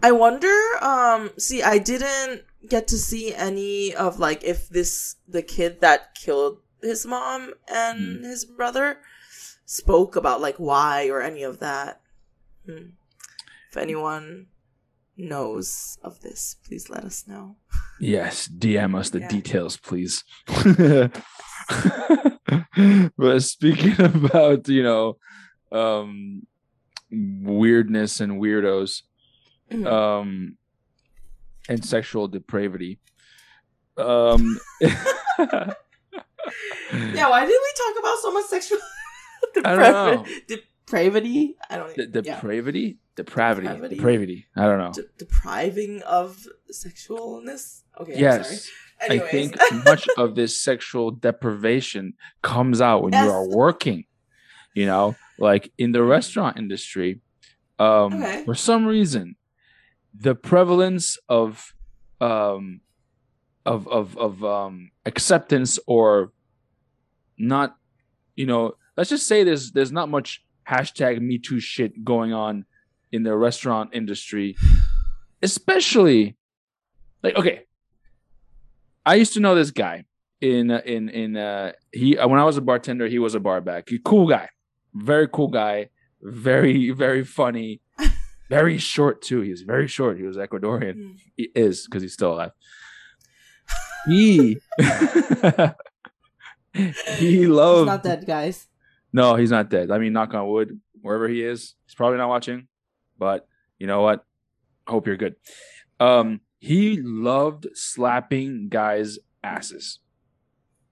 S1: I wonder. Um. See, I didn't get to see any of like if this the kid that killed his mom and
S2: Hmm.
S1: his brother spoke about like why or any of that. Hmm. If anyone knows of this, please let us know.
S2: yes, DM us the
S1: Yeah.
S2: details, please. but speaking about you know um weirdness and weirdos. Um and sexual depravity um
S1: yeah. Why did we talk about so much sexual
S2: I don't know.
S1: depravity? Depravity? I don't.
S2: De-
S1: yeah.
S2: depravity depravity
S1: Depravity.
S2: depravity i don't know
S1: De- depriving of sexualness. Okay.
S2: Yes I think much of this sexual deprivation comes out when you are working. You know, like in the restaurant industry, um,
S1: Okay.
S2: for some reason, the prevalence of um, of of of um, acceptance or not, you know, let's just say there's there's not much hashtag Me Too shit going on in the restaurant industry, especially like okay I used to know this guy in in in uh he uh, when I was a bartender, he was a bar back. He cool guy. Very cool guy. Very very funny. Very short too. He was very short. He was Ecuadorian.
S1: Mm.
S2: He is because he's still alive. He he
S1: He's not dead, guys.
S2: no, he's not dead. I mean, knock on wood, wherever he is, he's probably not watching. But you know what? Hope you're good. Um, he loved slapping guys' asses.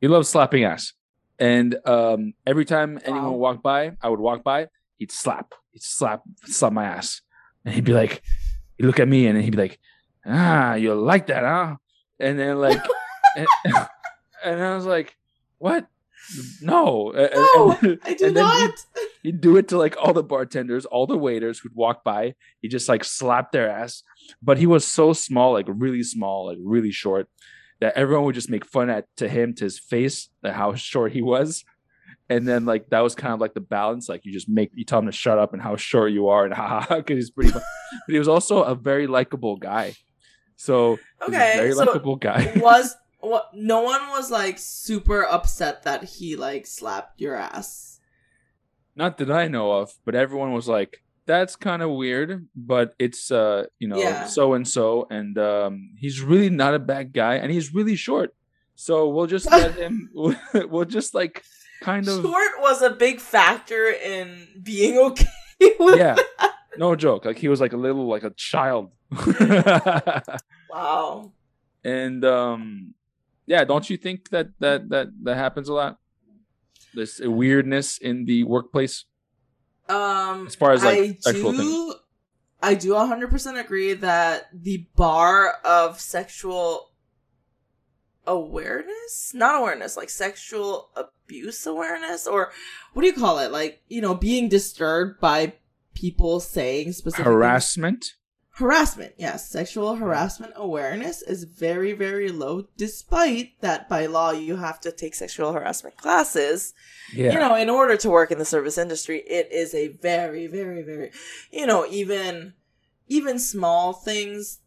S2: He loved slapping ass. And um, every time anyone
S1: Wow.
S2: walked by, I would walk by, he'd slap, he'd slap, slap my ass. And he'd be like, he'd look at me and he'd be like, ah, you like that, huh? And then like, and, and I was like, what? No.
S1: No,
S2: and-
S1: I do
S2: and then he-
S1: not.
S2: He'd do it to like all the bartenders, all the waiters who'd walk by. He just like slapped their ass. But he was so small, like really small, like really short, that everyone would just make fun at to him, to his face, that how short he was. And then like that was kind of like the balance. Like you just make you tell him to shut up and how short you are and ha because he's pretty. but he was also a very likable guy. So he was a
S1: Okay,
S2: very
S1: so
S2: likable guy.
S1: was what? No one was like super upset that he like slapped your ass.
S2: not that I know of, but everyone was like, "That's kind of weird," but it's uh, you know, so and so, and um, he's really not a bad guy, and he's really short. So we'll just let him. We'll just like kind of
S1: Short was a big factor in being okay with.
S2: yeah, no joke. Like he was like a little like a child,
S1: Wow.
S2: and um, yeah, don't you think that that that that happens a lot? This weirdness in the workplace.
S1: Um,
S2: As far as, like,
S1: I
S2: sexual
S1: do,
S2: things.
S1: I do 100% agree that the bar of sexual awareness, not awareness, like sexual abuse awareness, or what do you call it? Like, you know, being disturbed by people saying specific things.
S2: Harassment.
S1: harassment yes sexual harassment awareness is very very low despite that by law you have to take sexual harassment classes
S2: Yeah.
S1: you know in order to work in the service industry it is a very very very you know even even small things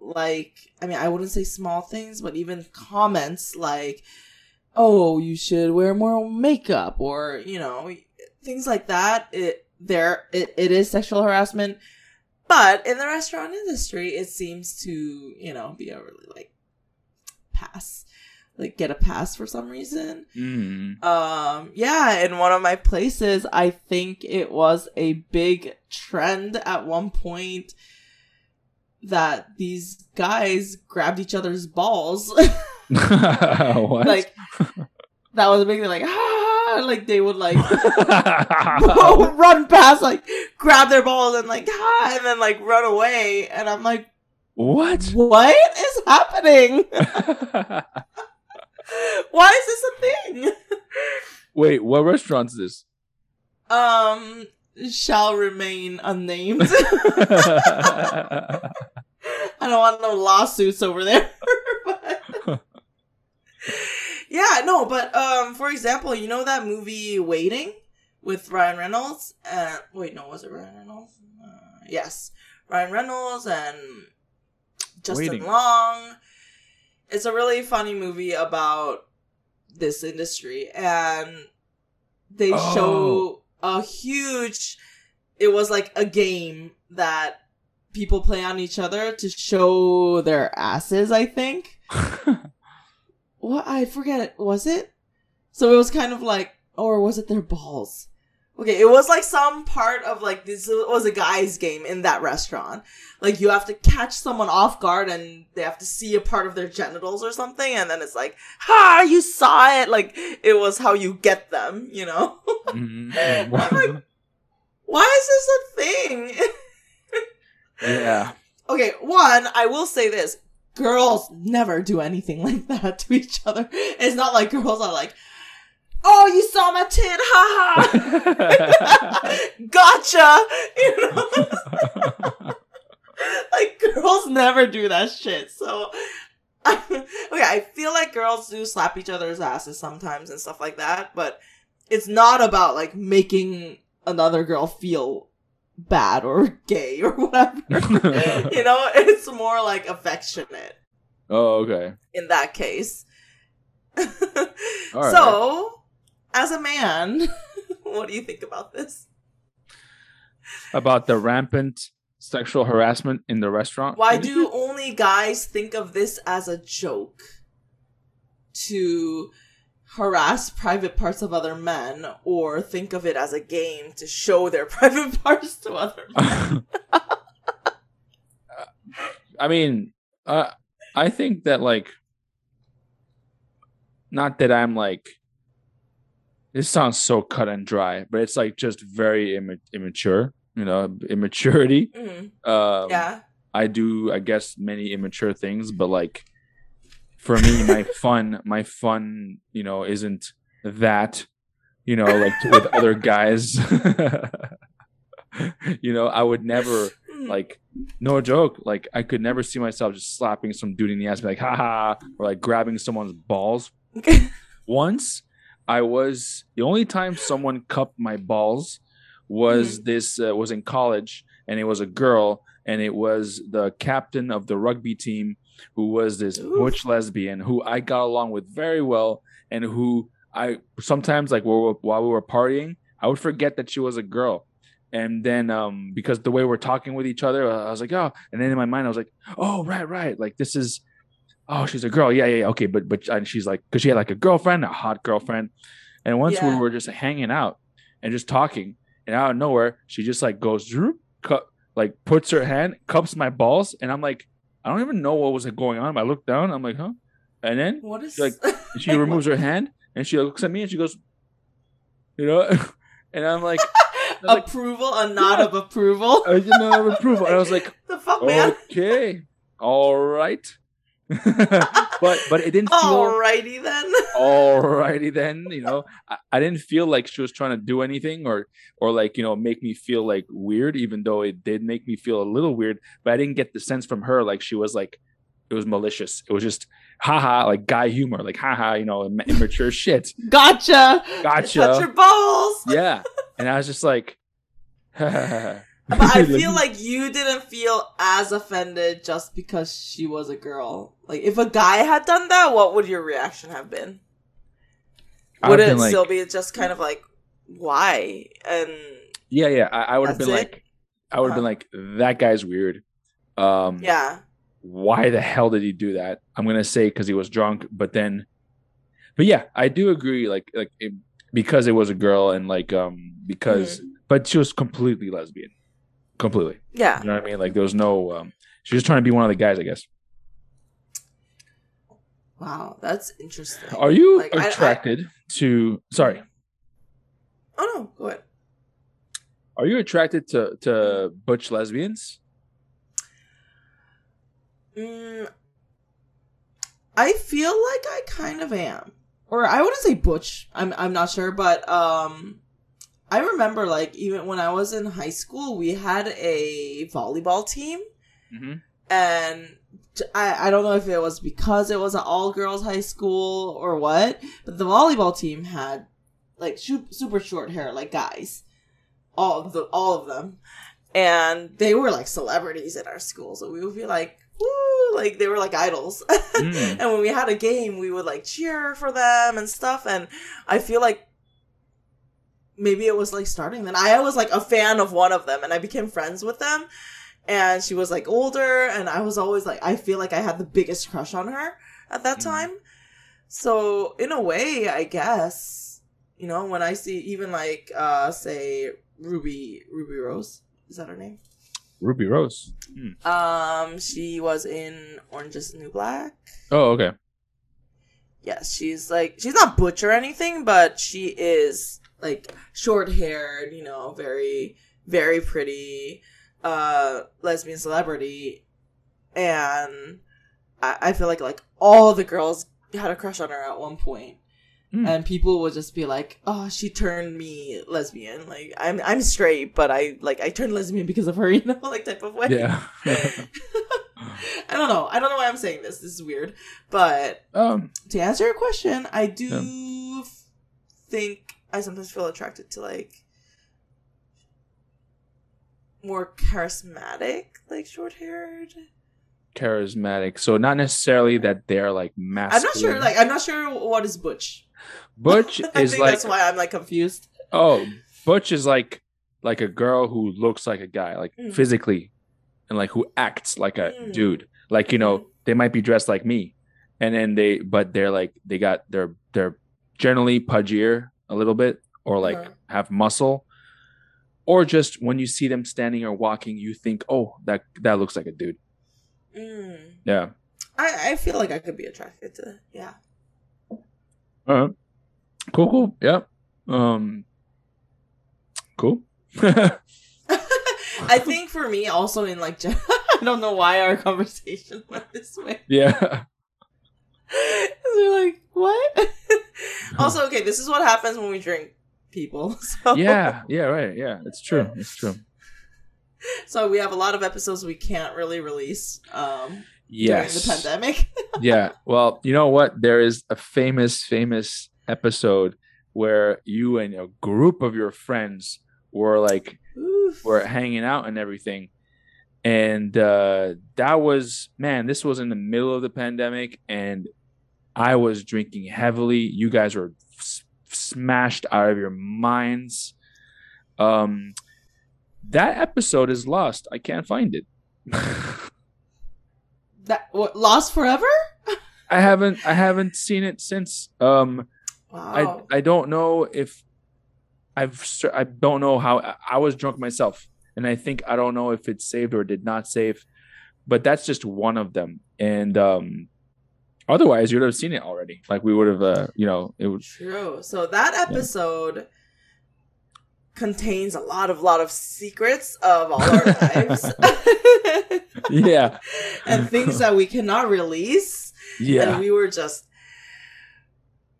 S1: like i mean i wouldn't say small things but even comments like oh you should wear more makeup or you know things like that it there it, it is sexual harassment but in the restaurant industry it seems to you know be a really like pass like get a pass for some reason
S2: Mm.
S1: um yeah in one of my places i think it was a big trend at one point that these guys grabbed each other's balls? like that was a big thing like ah like they would like run past like grab their balls and like ah and then like run away and i'm like
S2: what?
S1: what is happening why is this a thing
S2: Wait, what restaurant is this?
S1: um shall remain unnamed I don't want no lawsuits over there. Yeah, no, but um, for example, you know that movie Waiting with Ryan Reynolds? Uh, wait, no, was it Ryan Reynolds? Uh, yes, Ryan Reynolds and Justin
S2: Waiting.
S1: Long. It's a really funny movie about this industry, and they
S2: Oh.
S1: show a huge. It was like a game that people play on each other to show their asses, I think. What? I forget. It, was it? So it was kind of like, or was it their balls? Okay, it was like some part of like this was a guy's game in that restaurant. Like you have to catch someone off guard and they have to see a part of their genitals or something, and then it's like, ha, you saw it. Like it was how you get them, you know?
S2: Mhm.
S1: I'm like- Why is this a thing?
S2: yeah.
S1: Okay, one, I will say this. Girls never do anything like that to each other. It's not like girls are like, oh, you saw my tit, haha, gotcha, you know? like, girls never do that shit, so. okay, I feel like girls do slap each other's asses sometimes and stuff like that, but it's not about, like, making another girl feel bad or gay or whatever. you know, it's more like affectionate.
S2: Oh, okay.
S1: in that case.
S2: All right.
S1: so, as a man, what do you think about this?
S2: About the rampant sexual harassment in the restaurant.
S1: Why do only guys think of this as a joke to harass private parts of other men or think of it as a game to show their private parts to other men?
S2: I mean, uh, I think that like, not that I'm like. This sounds so cut and dry, but it's like just very imma- immature, you know, immaturity.
S1: Mhm.
S2: Um,
S1: Yeah.
S2: I do, I guess, many immature things, but like for me, my fun, my fun, you know, isn't that, you know, like with other guys. you know, I would never like, no joke, like I could never see myself just slapping some dude in the ass, be like, haha, or like grabbing someone's balls. Once I was the only time someone cupped my balls was this uh, was in college, and it was a girl, and it was the captain of the rugby team who was this
S1: Oof.
S2: butch lesbian who I got along with very well, and who I sometimes like while we were- while we were partying, I would forget that she was a girl. And then, um, because the way we're talking with each other, I was like, oh, and then in my mind, I was like, oh, right, right, like this is, oh, she's a girl, yeah, yeah, yeah. okay, but but and she's like, because she had like a girlfriend, a hot girlfriend, and once
S1: Yeah.
S2: we were just hanging out and just talking, and out of nowhere, she just like goes, like puts her hand, cups my balls, and I'm like, I don't even know what was going on. I look down, I'm like, huh, and then
S1: what is she
S2: like, she removes her hand and she looks at me and she goes, you know, and I'm like, like-
S1: approval, a nod
S2: Yeah.
S1: of approval?
S2: I didn't know approval, and I was like,
S1: the fuck, man?
S2: okay, all right, but but it didn't feel.
S1: Alrighty then.
S2: Alrighty then, you know, I, I didn't feel like she was trying to do anything or or like you know make me feel like weird, even though it did make me feel a little weird. But I didn't get the sense from her like she was like it was malicious. It was just haha, like guy humor, like haha, you know, immature shit.
S1: Gotcha.
S2: Gotcha.
S1: Touch your balls.
S2: Yeah, and I was just like,
S1: But I feel like you didn't feel as offended just because she was a girl. Like, if a guy had done that, what would your reaction have been? Would it
S2: like,
S1: still be just kind of like, why? And
S2: yeah, yeah. I, I would have been
S1: it?
S2: like, I would have been like, that guy's weird. Um,
S1: yeah,
S2: why the hell did he do that? I'm gonna say because he was drunk, but then, but yeah, I do agree. Like, like it, because it was a girl and like, um, because, but she was completely lesbian, completely.
S1: yeah.
S2: You know what I mean? Like, there was no, um, she was trying to be one of the guys, I guess.
S1: Wow, that's interesting.
S2: Are you
S1: Like, I- I-
S2: attracted to? Sorry,
S1: Oh no, go ahead.
S2: are you attracted to to butch lesbians?
S1: Mm, I feel like I kind of am, or I wouldn't say butch. I'm I'm not sure, but um, I remember like even when I was in high school, we had a volleyball team,
S2: Mm-hmm.
S1: and I I don't know if it was because it was an all girls high school or what, but the volleyball team had like super short hair, like guys, all of the all of them, and they were like celebrities in our school. So we would be like, woo, like they were like idols.
S2: Mm.
S1: and when we had a game, we would like cheer for them and stuff. And I feel like maybe it was like starting then. I was like a fan of one of them, and I became friends with them. And she was like older, and I was always like, I feel like I had the biggest crush on her at that
S2: Mhm.
S1: time. So in a way, I guess you know when I see even like uh say Ruby Ruby Rose is that her name?
S2: Ruby Rose. Hmm.
S1: Um, she was in Orange Is the New Black.
S2: Oh, okay.
S1: Yes, she's like she's not butch or anything, but she is like short haired, you know, very very pretty, uh, lesbian celebrity, and I, I feel like like all the girls had a crush on her at one point.
S2: Hmm.
S1: And people would just be like, "Oh, she turned me lesbian. Like I'm, I'm straight, but I like I turned lesbian because of her, you know, like type of way."
S2: Yeah.
S1: I don't know. I don't know why I'm saying this. This is weird. But
S2: um.
S1: to answer your question, I do f- think I sometimes feel attracted to like more charismatic, like short haired
S2: charismatic. So not necessarily that they're like masculine.
S1: I'm not sure. Like, I'm not sure what is butch.
S2: Butch
S1: I
S2: is
S1: think
S2: like
S1: that's why I'm like confused.
S2: oh, Butch is like like a girl who looks like a guy, like
S1: Mm.
S2: physically, and like who acts like a
S1: Mm.
S2: dude. Like you know,
S1: Mm.
S2: they might be dressed like me, and then they but they're like they got they're they're generally pudgier a little bit or like
S1: Uh-huh.
S2: have muscle. Or just when you see them standing or walking, you think, "Oh, that that looks like a dude."
S1: Mm.
S2: Yeah.
S1: I I feel like I could be attracted to. Yeah.
S2: Uh, cool, cool. Yeah. Um. Cool.
S1: I think for me, also in like, I don't know why our conversation went this way.
S2: yeah.
S1: We're like, what? also, okay, this is what happens when we drink people. So,
S2: Yeah. Yeah. Right. Yeah. It's true. It's true.
S1: So we have a lot of episodes we can't really release um,
S2: Yes.
S1: during the pandemic.
S2: yeah. Well, you know what? There is a famous, famous episode where you and a group of your friends were like
S1: Oof.
S2: were hanging out and everything. And uh that was man, this was in the middle of the pandemic and I was drinking heavily. You guys were s- smashed out of your minds. Um that episode is lost. I can't find it.
S1: that what, lost forever?
S2: I haven't I haven't seen it since. Um
S1: Wow.
S2: I I don't know if I've I don't know how I- I was drunk myself, and I think I don't know if it's saved or did not save, but that's just one of them. And um, otherwise, you'd have seen it already. Like we would have, uh, you know, it would.
S1: True. So that episode contains a lot of lot of secrets of all our lives
S2: Yeah,
S1: and things that we cannot release. And
S2: yeah,
S1: we were just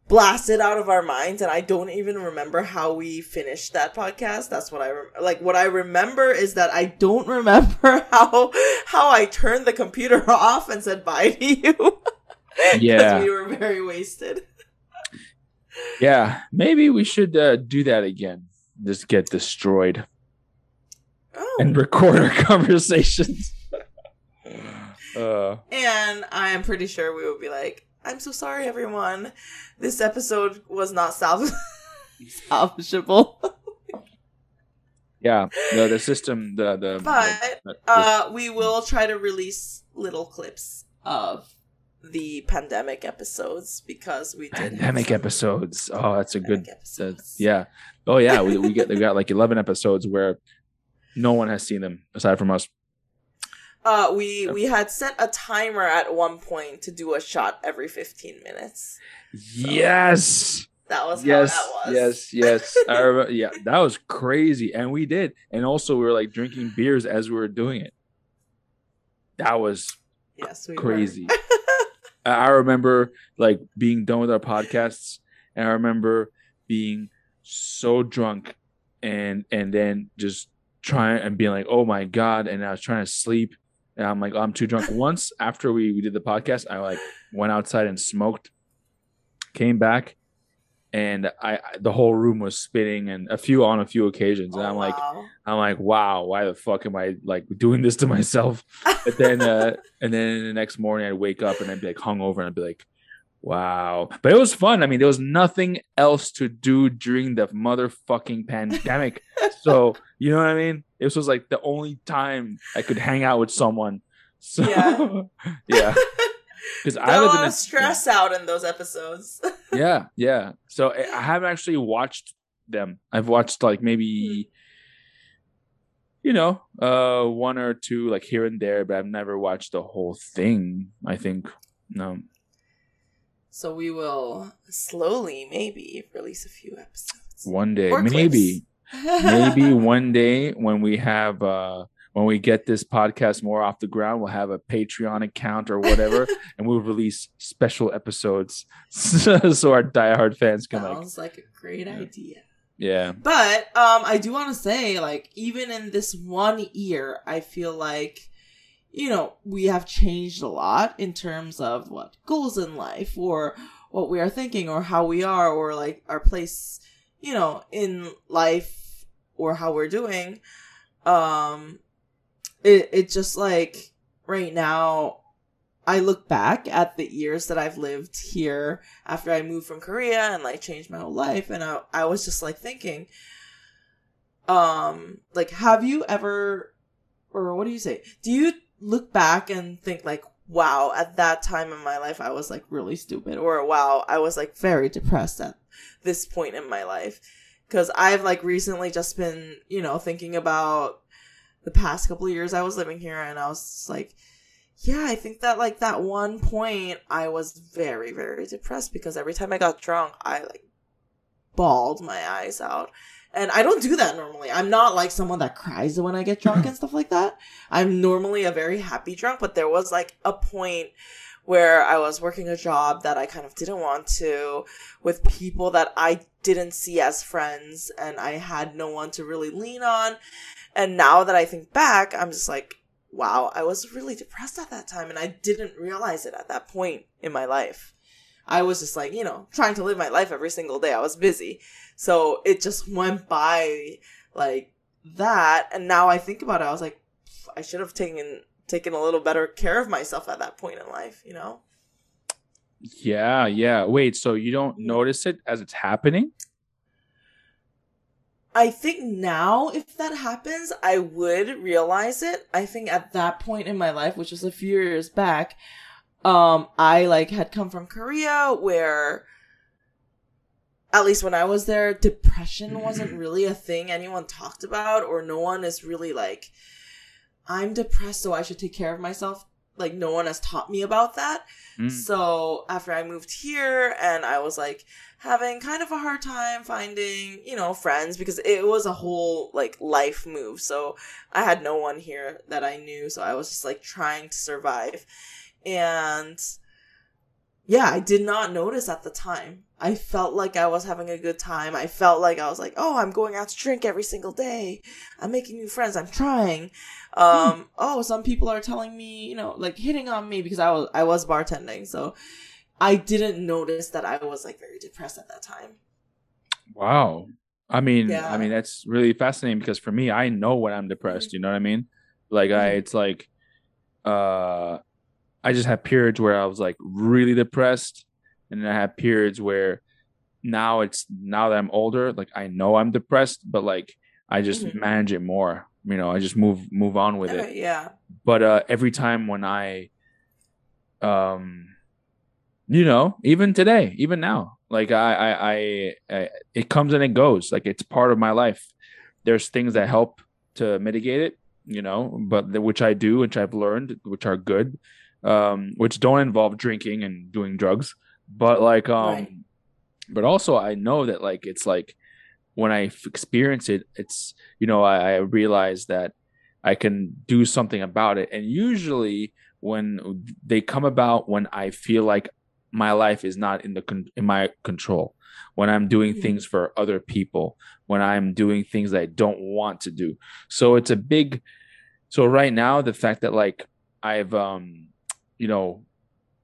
S1: blasted out of our minds and I don't even remember how we finished that podcast. That's what I rem- like what I remember is that I don't remember how how I turned the computer off and said bye to you.
S2: Yeah.
S1: we were very wasted.
S2: yeah. Maybe we should uh, do that again. Just get destroyed
S1: Oh.
S2: and record our conversations. uh,
S1: And I am pretty sure we would be like, I'm so sorry, everyone. This episode was not salv- salvageable.
S2: yeah, the the system, the the.
S1: But
S2: the-
S1: uh, we will try to release little clips of the pandemic episodes because we did
S2: pandemic episodes. Oh, that's a good. That's, yeah. Oh yeah. We we get we got like eleven episodes where no one has seen them aside from us.
S1: Uh, we we had set a timer at one point to do a shot every 15 minutes.
S2: Yes.
S1: That was
S2: Yes.
S1: how that was.
S2: Yes. Yes. I remember, yeah, that was crazy, and we did, and also we were like drinking beers as we were doing it. That was
S1: Yes, we were.
S2: crazy. I remember like being done with our podcasts, and I remember being so drunk, and and then just trying and being like, "Oh my god!" And I was trying to sleep, and I'm like, oh, "I'm too drunk." Once after we we did the podcast, I like went outside and smoked, came back, and I the whole room was spinning, and a few on a few occasions, and
S1: Oh,
S2: I'm like,
S1: wow.
S2: I'm like, wow, why the fuck am I like doing this to myself? But then, uh, and then the next morning I'd wake up and I'd be like hungover and I'd be like, wow. But it was fun. I mean, there was nothing else to do during the motherfucking pandemic. so, you know what I mean? This was like the only time I could hang out with someone. So,
S1: Yeah.
S2: yeah. Because I lived in
S1: lot
S2: a-
S1: of stress out in those episodes.
S2: Yeah, yeah. So I I haven't actually watched them. I've watched like maybe, you know, uh, one or two like here and there, but I've never watched the whole thing. I think no.
S1: so we will slowly, maybe, release a few episodes.
S2: One day,
S1: Or
S2: maybe, maybe one day when we have uh when we get this podcast more off the ground, we'll have a Patreon account or whatever, and we'll release special episodes so our diehard fans can like,
S1: Sounds like a great
S2: Yeah.
S1: idea.
S2: yeah,
S1: But um, I do want to say, like, even in this one year, I feel like, you know, we have changed a lot in terms of what goals in life or what we are thinking or how we are or like our place, you know, in life or how we're doing. Um, it, it just like right now, I look back at the years that I've lived here after I moved from Korea and like changed my whole life and I, I was just like thinking um like have you ever or what do you say? Do you look back and think like wow, at that time in my life I was like really stupid or wow, I was like very depressed at this point in my life cuz I've like recently just been, you know, thinking about the past couple of years I was living here and I was like yeah, I think that like that one point I was very very depressed because every time I got drunk I like bawled my eyes out. And I don't do that normally. I'm not like someone that cries when I get drunk and stuff like that. I'm normally a very happy drunk, but there was like a point where I was working a job that I kind of didn't want to with people that I didn't see as friends and I had no one to really lean on. And now that I think back, I'm just like, wow, I was really depressed at that time and I didn't realize it at that point in my life. I was just like, you know, trying to live my life every single day. I was busy. So it just went by like that. And now I think about it, I was like, I should have taken taken a little better care of myself at that point in life, you know?
S2: Yeah, yeah. Wait, so you don't mm. notice it as it's happening?
S1: I think now, if that happens, I would realize it. I think at that point in my life, which was a few years back, um, I like had come from Korea where at least when I was there, depression wasn't really a thing anyone talked about, or no one is really like, I'm depressed, so I should take care of myself. Like, no one has taught me about that. Mm. So, after I moved here and I was like having kind of a hard time finding, you know, friends because it was a whole like life move. So, I had no one here that I knew. So, I was just like trying to survive. And yeah, I did not notice at the time. I felt like I was having a good time. I felt like I was like, oh, I'm going out to drink every single day. I'm making new friends. I'm trying. Um, hmm. oh, some people are telling me, you know, like hitting on me because I was I was bartending. So I didn't notice that I was like very depressed at that time.
S2: Wow. I mean, yeah. I mean that's really fascinating because for me, I know when I'm depressed. Mm-hmm. You know what I mean? Like mm-hmm. I, it's like, uh, I just had periods where I was like really depressed, and then I had periods where now it's now that I'm older, like I know I'm depressed, but like I just mm-hmm. manage it more. You know, I just move move on with it.
S1: Yeah.
S2: But uh every time when I um you know, even today, even now, like I, I, I, I, it comes and it goes. Like it's part of my life. There's things that help to mitigate it, you know, but the, which I do, which I've learned, which are good um, which don't involve drinking and doing drugs. But like, um, right. but also I know that like it's like when I experience it, it's you know I, I realize that I can do something about it, and usually when they come about when I feel like my life is not in the con- in my control when i'm doing mm-hmm. things for other people when i'm doing things that i don't want to do so it's a big so right now the fact that like i've um you know,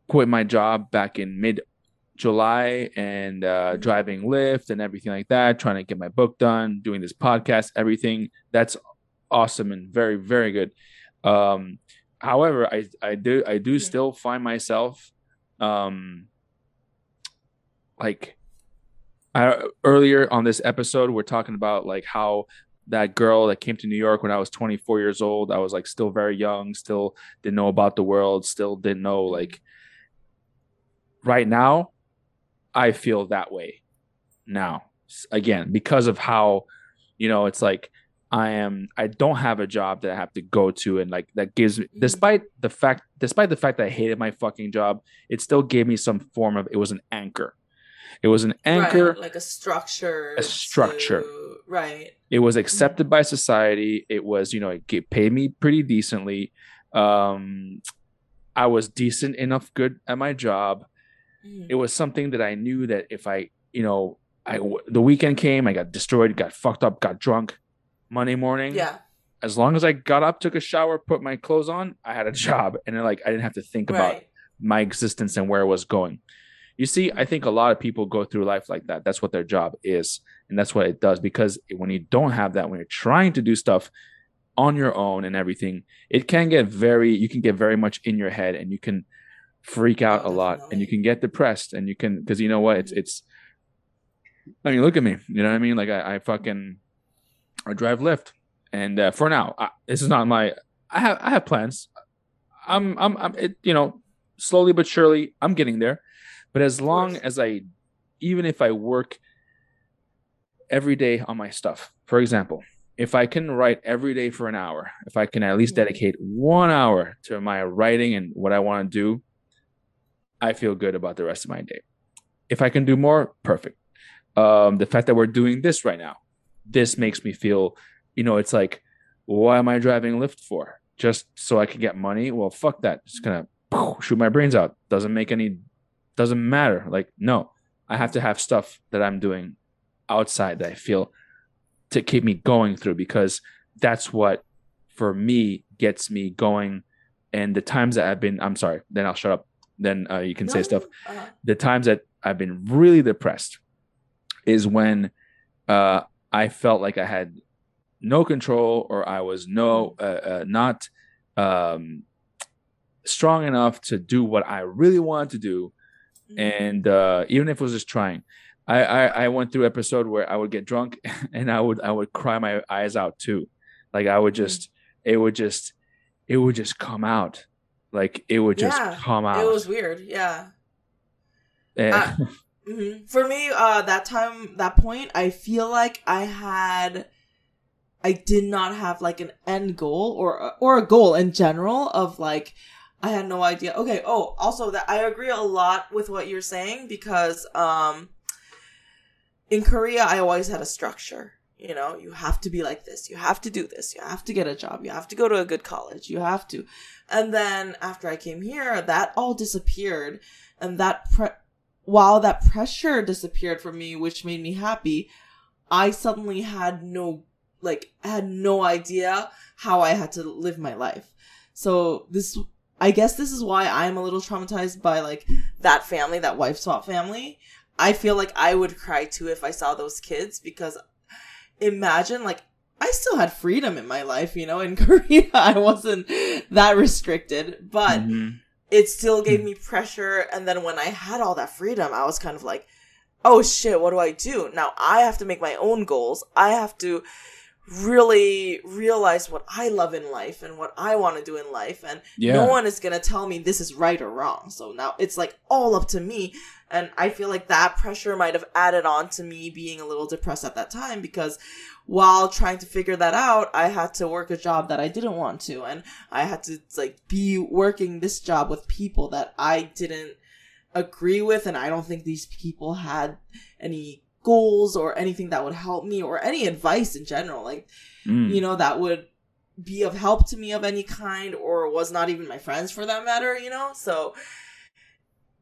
S2: quit my job back in mid July and uh, mm-hmm. driving Lyft and everything like that, trying to get my book done, doing this podcast, everything. That's awesome and very, very good. Um, however, I, I do I do still find myself um, like I, earlier on this episode, we're talking about like how that girl that came to New York when I was 24 years old. I was like still very young, still didn't know about the world, still didn't know like right now I feel that way now. Again, because of how you know, it's like I am I don't have a job that I have to go to and like that gives me despite the fact despite the fact that I hated my fucking job, it still gave me some form of it was an anchor. It was an anchor
S1: right, like a structure.
S2: A structure.
S1: To, right
S2: it was accepted by society it was you know it paid me pretty decently um i was decent enough good at my job mm. it was something that i knew that if i you know i the weekend came i got destroyed got fucked up got drunk monday morning.
S1: Yeah.
S2: As long as i got up took a shower put my clothes on i had a job. And then like i didn't have to think right. about my existence and where I was going. You see i think a lot of people go through life like that. That's what their job is. And that's what it does. Because when you don't have that when you're trying to do stuff on your own and everything it can get very you can get very much in your head and you can freak out
S1: Oh,
S2: a lot and you can get depressed and you can because you know what? It's mm-hmm. it's i mean look at me. You know what i mean? Like i, I fucking i drive lyft. And uh, for now I, this is not my i have i have plans. I'm i'm, I'm it, you know slowly but surely i'm getting there. But as long as i even if i work every day on my stuff for example if i can write every day for an hour if i can at least
S1: Mhm.
S2: dedicate one hour to my writing and what i want to do i feel good about the rest of my day. If i can do more perfect. Um the fact that we're doing this right now this makes me feel you know it's like why am i driving lyft for? Just so i can get money? Well fuck that. Just gonna shoot my brains out. Doesn't make any doesn't matter. Like no i have to have stuff that i'm doing outside that i feel to keep me going through because that's what for me gets me going. And the times that i've been i'm sorry then i'll shut up. Then uh, you can say stuff.
S1: uh,
S2: the times that I've been really depressed is when uh, I felt like I had no control or I was no uh, uh, not um, strong enough to do what I really wanted to do,
S1: mhm.
S2: and uh, even if it was just trying. I, I, I went through episode where I would get drunk and I would I would cry my eyes out too, like I would
S1: Mhm.
S2: just it would just it would just come out, like it would just
S1: Yeah,
S2: come out.
S1: It was weird. Yeah.
S2: And-
S1: I- hmm For me, uh, that time, that point, I feel like I had, I did not have like an end goal or or a goal in general of like, I had no idea. Okay. Oh, also that I agree a lot with what you're saying because um, in Korea, I always had a structure. You know, you have to be like this. You have to do this. You have to get a job. You have to go to a good college. You have to. And then after I came here, that all disappeared. And that, pre- while that pressure disappeared from me, which made me happy, I suddenly had no, like, had no idea how I had to live my life. So this, I guess this is why I'm a little traumatized by like that family, that wife swap family. I feel like I would cry too if I saw those kids because imagine like I still had freedom in my life, you know, in Korea I wasn't that restricted, but
S2: Mhm.
S1: It still gave hmm. me pressure and then when I had all that freedom, I was kind of like, "Oh shit, what do I do? Now I have to make my own goals. I have to really realize what I love in life and what I want to do in life and
S2: Yeah.
S1: no one is going to tell me this is right or wrong. So now it's like all up to me. And I feel like that pressure might have added on to me being a little depressed at that time because while trying to figure that out, I had to work a job that I didn't want to. And I had to like be working this job with people that I didn't agree with. And I don't think these people had any goals or anything that would help me or any advice in general. Like,
S2: Mm.
S1: you know, that would be of help to me of any kind or was not even my friends for that matter, you know? So,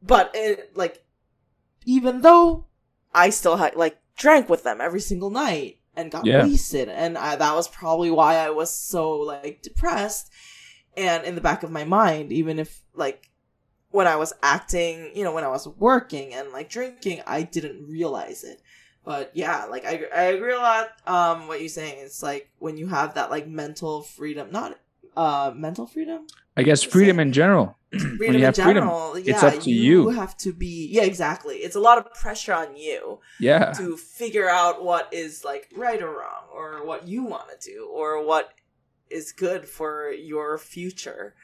S1: but it, like, even though I still had, like, drank with them every single night and got
S2: Yeah.
S1: wasted. And I, that was probably why I was so, like, depressed. And in the back of my mind, even if, like, when I was acting, you know, when I was working and, like, drinking, I didn't realize it but yeah like i, I agree a lot um what you're saying it's like when you have that like mental freedom not uh mental freedom
S2: I guess freedom in general.
S1: freedom
S2: you
S1: in
S2: have freedom,
S1: general
S2: it's
S1: yeah,
S2: up to you.
S1: have to be yeah exactly it's a lot of pressure on you
S2: Yeah.
S1: to figure out what is like right or wrong or what you want to do or what is good for your future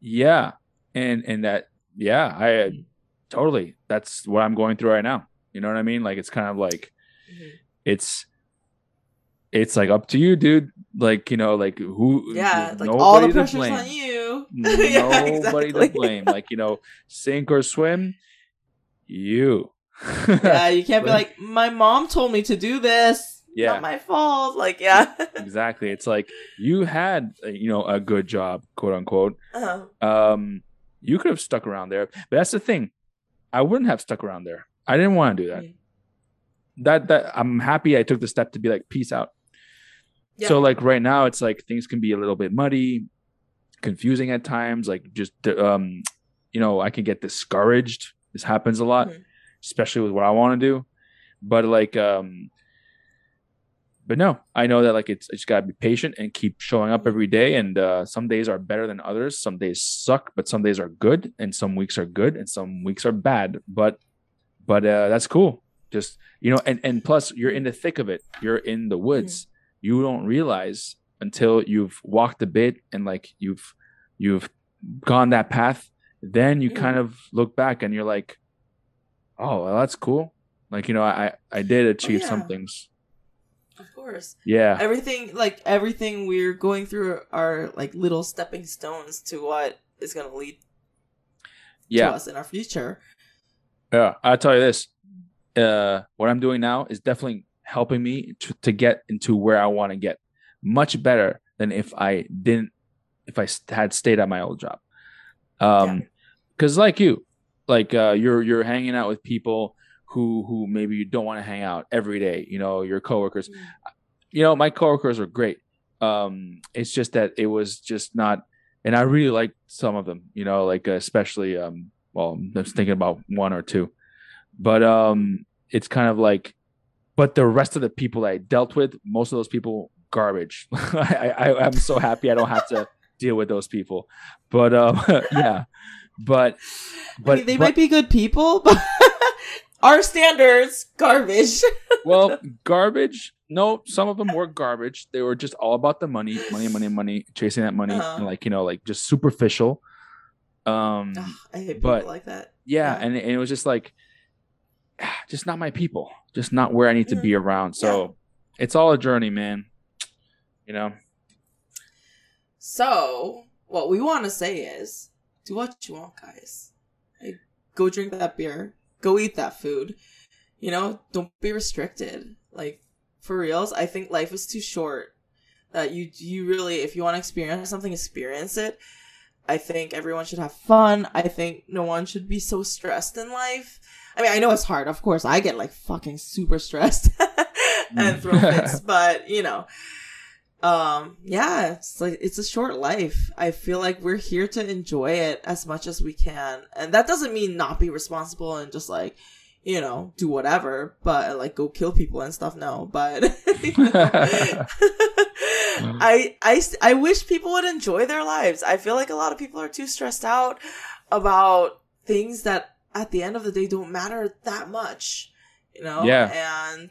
S2: Yeah. And and that yeah, I uh, totally that's what I'm going through right now. You know what I mean? Like it's kind of like
S1: Mhm.
S2: it's it's like up to you, dude. Like, you know, like who
S1: yeah like all the pressure's on you
S2: Nobody
S1: yeah, exactly.
S2: to blame. Like, you know, sink or swim, you.
S1: yeah you can't be
S2: Like-
S1: my mom told me to do this
S2: Yeah.
S1: not my fault like yeah
S2: exactly. It's like you had, uh, you know, a good job, quote unquote.
S1: uh-huh.
S2: um you could have stuck around there but that's the thing i wouldn't have stuck around there i didn't want to do that
S1: Mm.
S2: that that i'm happy i took the step to be like peace out
S1: Yeah.
S2: so like right now it's like things can be a little bit muddy confusing at times like just um you know i can get discouraged this happens a lot
S1: Mhm.
S2: especially with what i want to do but like um but no, I know that like it's it's gotta be patient and keep showing up every day. And uh, some days are better than others. Some days suck, but some days are good, and some weeks are good, and some weeks are bad. But but uh, that's cool. Just you know, and and plus you're in the thick of it. You're in the woods. You don't realize until you've walked a bit and like you've you've gone that path. Then you kind of look back and you're like, oh, well, that's cool. Like you know, I I did achieve some
S1: yeah.
S2: things.
S1: Of course.
S2: Yeah.
S1: Everything like everything we're going through are like little stepping stones to what is gonna lead
S2: Yeah.
S1: to us in our future.
S2: Yeah, I'll tell you this. Uh, what I'm doing now is definitely helping me to, to get into where I want to get. Much better than if I didn't, if I had stayed at my old job. Um, because like you, like uh, you're you're hanging out with people who who maybe you don't want to hang out every day. You know, your coworkers. You know, my coworkers are great. Um, it's just that it was just not, and I really liked some of them. You know, like especially um, well, I'm just thinking about one or two, but um, it's kind of like, but the rest of the people I dealt with, most of those people, garbage. I, I I'm so happy I don't have to deal with those people, but um, yeah, but
S1: I mean, they
S2: but-
S1: might be good people, but our standards garbage.
S2: well, garbage. No, some of them were garbage. They were just all about the money, money, money, money, chasing that money,
S1: Uh-huh.
S2: and like you know, like just superficial. Um,
S1: Ugh, I hate
S2: But-
S1: people like that.
S2: yeah,
S1: yeah.
S2: and, and it was just like, just not my people, just not where I need to be mm-hmm. around. So it's all a journey, man. You know,
S1: So, what we want to say is do what you want, guys. Like, go drink that beer, go eat that food. You know, don't be restricted. Like, for reals, I think life is too short. That you, you really, if you want to experience something, experience it. I think everyone should have fun. I think no one should be so stressed in life. I mean, I know it's hard. Of course, I get like fucking super stressed and throw fits, but you know, um, yeah, it's like it's a short life. I feel like we're here to enjoy it as much as we can, and that doesn't mean not be responsible and just like, you know, do whatever, but like go kill people and stuff. No, but I, I, I wish people would enjoy their lives. I feel like a lot of people are too stressed out about things that at the end of the day don't matter that much, you know?
S2: Yeah.
S1: And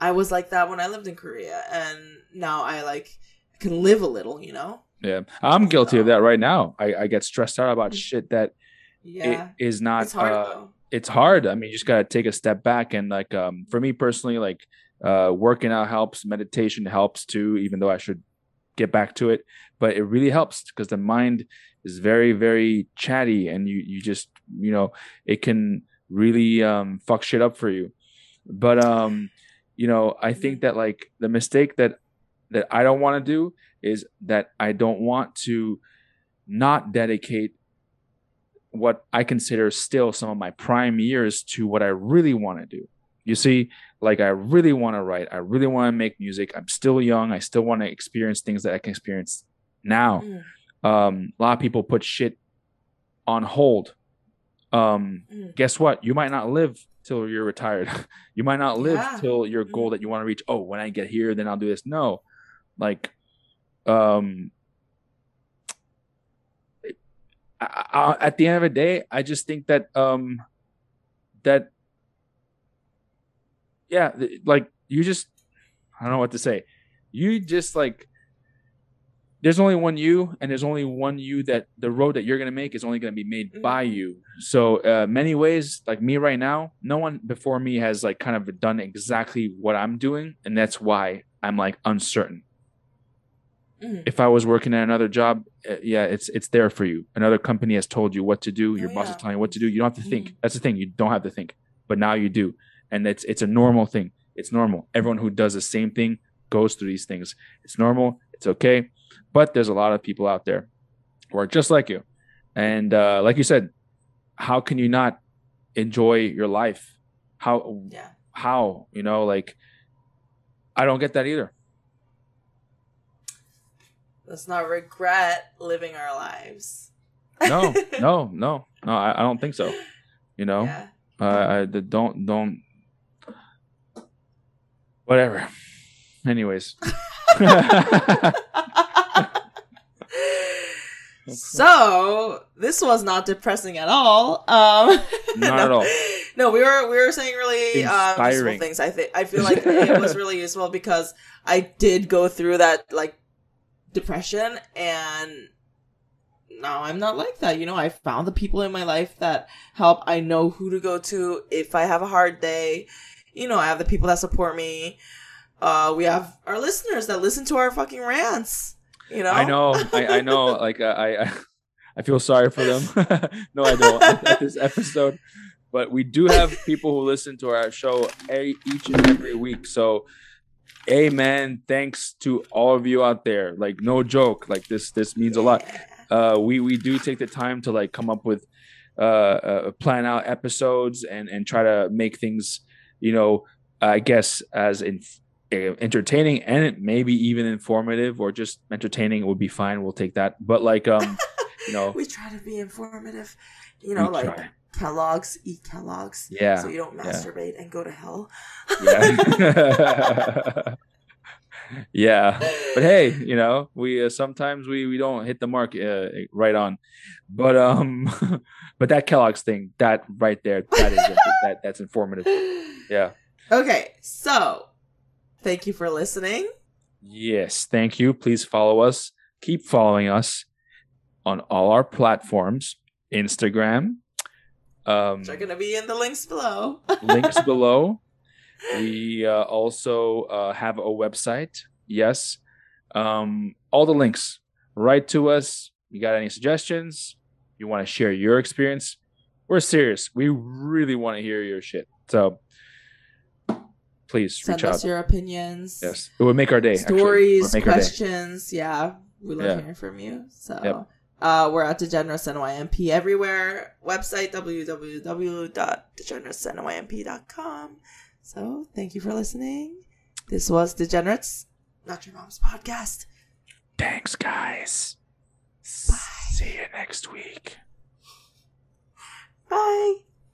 S1: I was like that when I lived in Korea and now I like can live a little, you know?
S2: yeah, I'm guilty of that right now. I, I get stressed out about shit that
S1: Yeah.
S2: it is not.
S1: it's hard
S2: uh, it's hard. I mean, you just gotta take a step back and like um for me personally, like uh working out helps, meditation helps too, even though I should get back to it. But it really helps because the mind is very, very chatty and you you just you know, it can really um fuck shit up for you. But um, you know, I think that like the mistake that that I don't want to do is that I don't want to not dedicate what I consider still some of my prime years to what I really want to do. You see, like I really want to write, I really want to make music. I'm still young. I still want to experience things that I can experience now.
S1: Mm,
S2: Um, a lot of people put shit on hold. Um,
S1: mm.
S2: guess what? You might not live till you're retired. you might not live
S1: Yeah.
S2: till your goal that you want to reach. Oh, when I get here, then I'll do this. No, like, um, I, I, at the end of the day, I just think that um, that yeah, like you just I don't know what to say. You just like there's only one you and there's only one you that the road that you're going to make is only going to be made by
S1: Mhm.
S2: you so uh many ways like me right now no one before me has like kind of done exactly what i'm doing and that's why i'm like uncertain
S1: Mhm.
S2: if i was working at another job uh, yeah it's it's there for you another company has told you what to do your
S1: Oh,
S2: boss
S1: yeah.
S2: is telling you what to do you don't have to think
S1: Mhm.
S2: that's the thing you don't have to think but now you do and it's it's a normal thing. It's normal. Everyone who does the same thing goes through these things. It's normal. It's okay. But there's a lot of people out there who are just like you. And uh, like you said how can you not enjoy your life? How
S1: Yeah.
S2: how you know like i don't get that either.
S1: Let's not regret living our lives.
S2: no no no no I, I don't think so you know?
S1: Yeah.
S2: uh, I, the- don't don't whatever anyways.
S1: so this was not depressing at all. Um,
S2: Not at all.
S1: No, we were we were saying really um, useful things. I think I feel like it was really useful because I did go through that like depression, and now I'm not like that. You know, I found the people in my life that help. I know who to go to if I have a hard day. You know, I have the people that support me. Uh, we have our listeners that listen to our fucking rants. You know,
S2: I know, I, I know. Like uh, I, I, I feel sorry for them. no, I don't. At, this episode, but we do have people who listen to our show a, each and every week. So, amen. Thanks to all of you out there. Like no joke. Like this, this means a lot. Uh, we we do take the time to like come up with, uh, uh plan out episodes and and try to make things, you know, I guess as in uh, entertaining and maybe even informative or just entertaining would be fine. We'll take that. But like um, you know,
S1: we try to be informative. You know, like
S2: try.
S1: Kellogg's, eat Kellogg's.
S2: Yeah,
S1: So you don't
S2: yeah.
S1: masturbate and go to hell.
S2: yeah. yeah. But hey, you know, we uh, sometimes we we don't hit the mark uh, right on. But um but that Kellogg's thing, that right there, that is that that's informative. Yeah.
S1: Okay, so thank you for listening.
S2: Yes, thank you. Please follow us. Keep following us on all our platforms, Instagram, um,
S1: are gonna be in the links below.
S2: links below. We uh, also uh, have a website. Yes, um, all the links. Write to us. You got any suggestions? You want to share your experience? We're serious. We really want to hear your shit. So please
S1: Send
S2: reach
S1: us
S2: out.
S1: your opinions.
S2: yes, it would make our day. actually. It would
S1: stories,
S2: make our day.
S1: questions. Yeah, we love
S2: Yeah.
S1: hearing from you. So,
S2: Yep.
S1: uh, we're at Degenerates NYMP everywhere. Website www.degeneratesnymp.com. So, thank you for listening. This was Degenerates, not your mom's podcast.
S2: Thanks, guys.
S1: Bye.
S2: See you next week.
S1: Bye.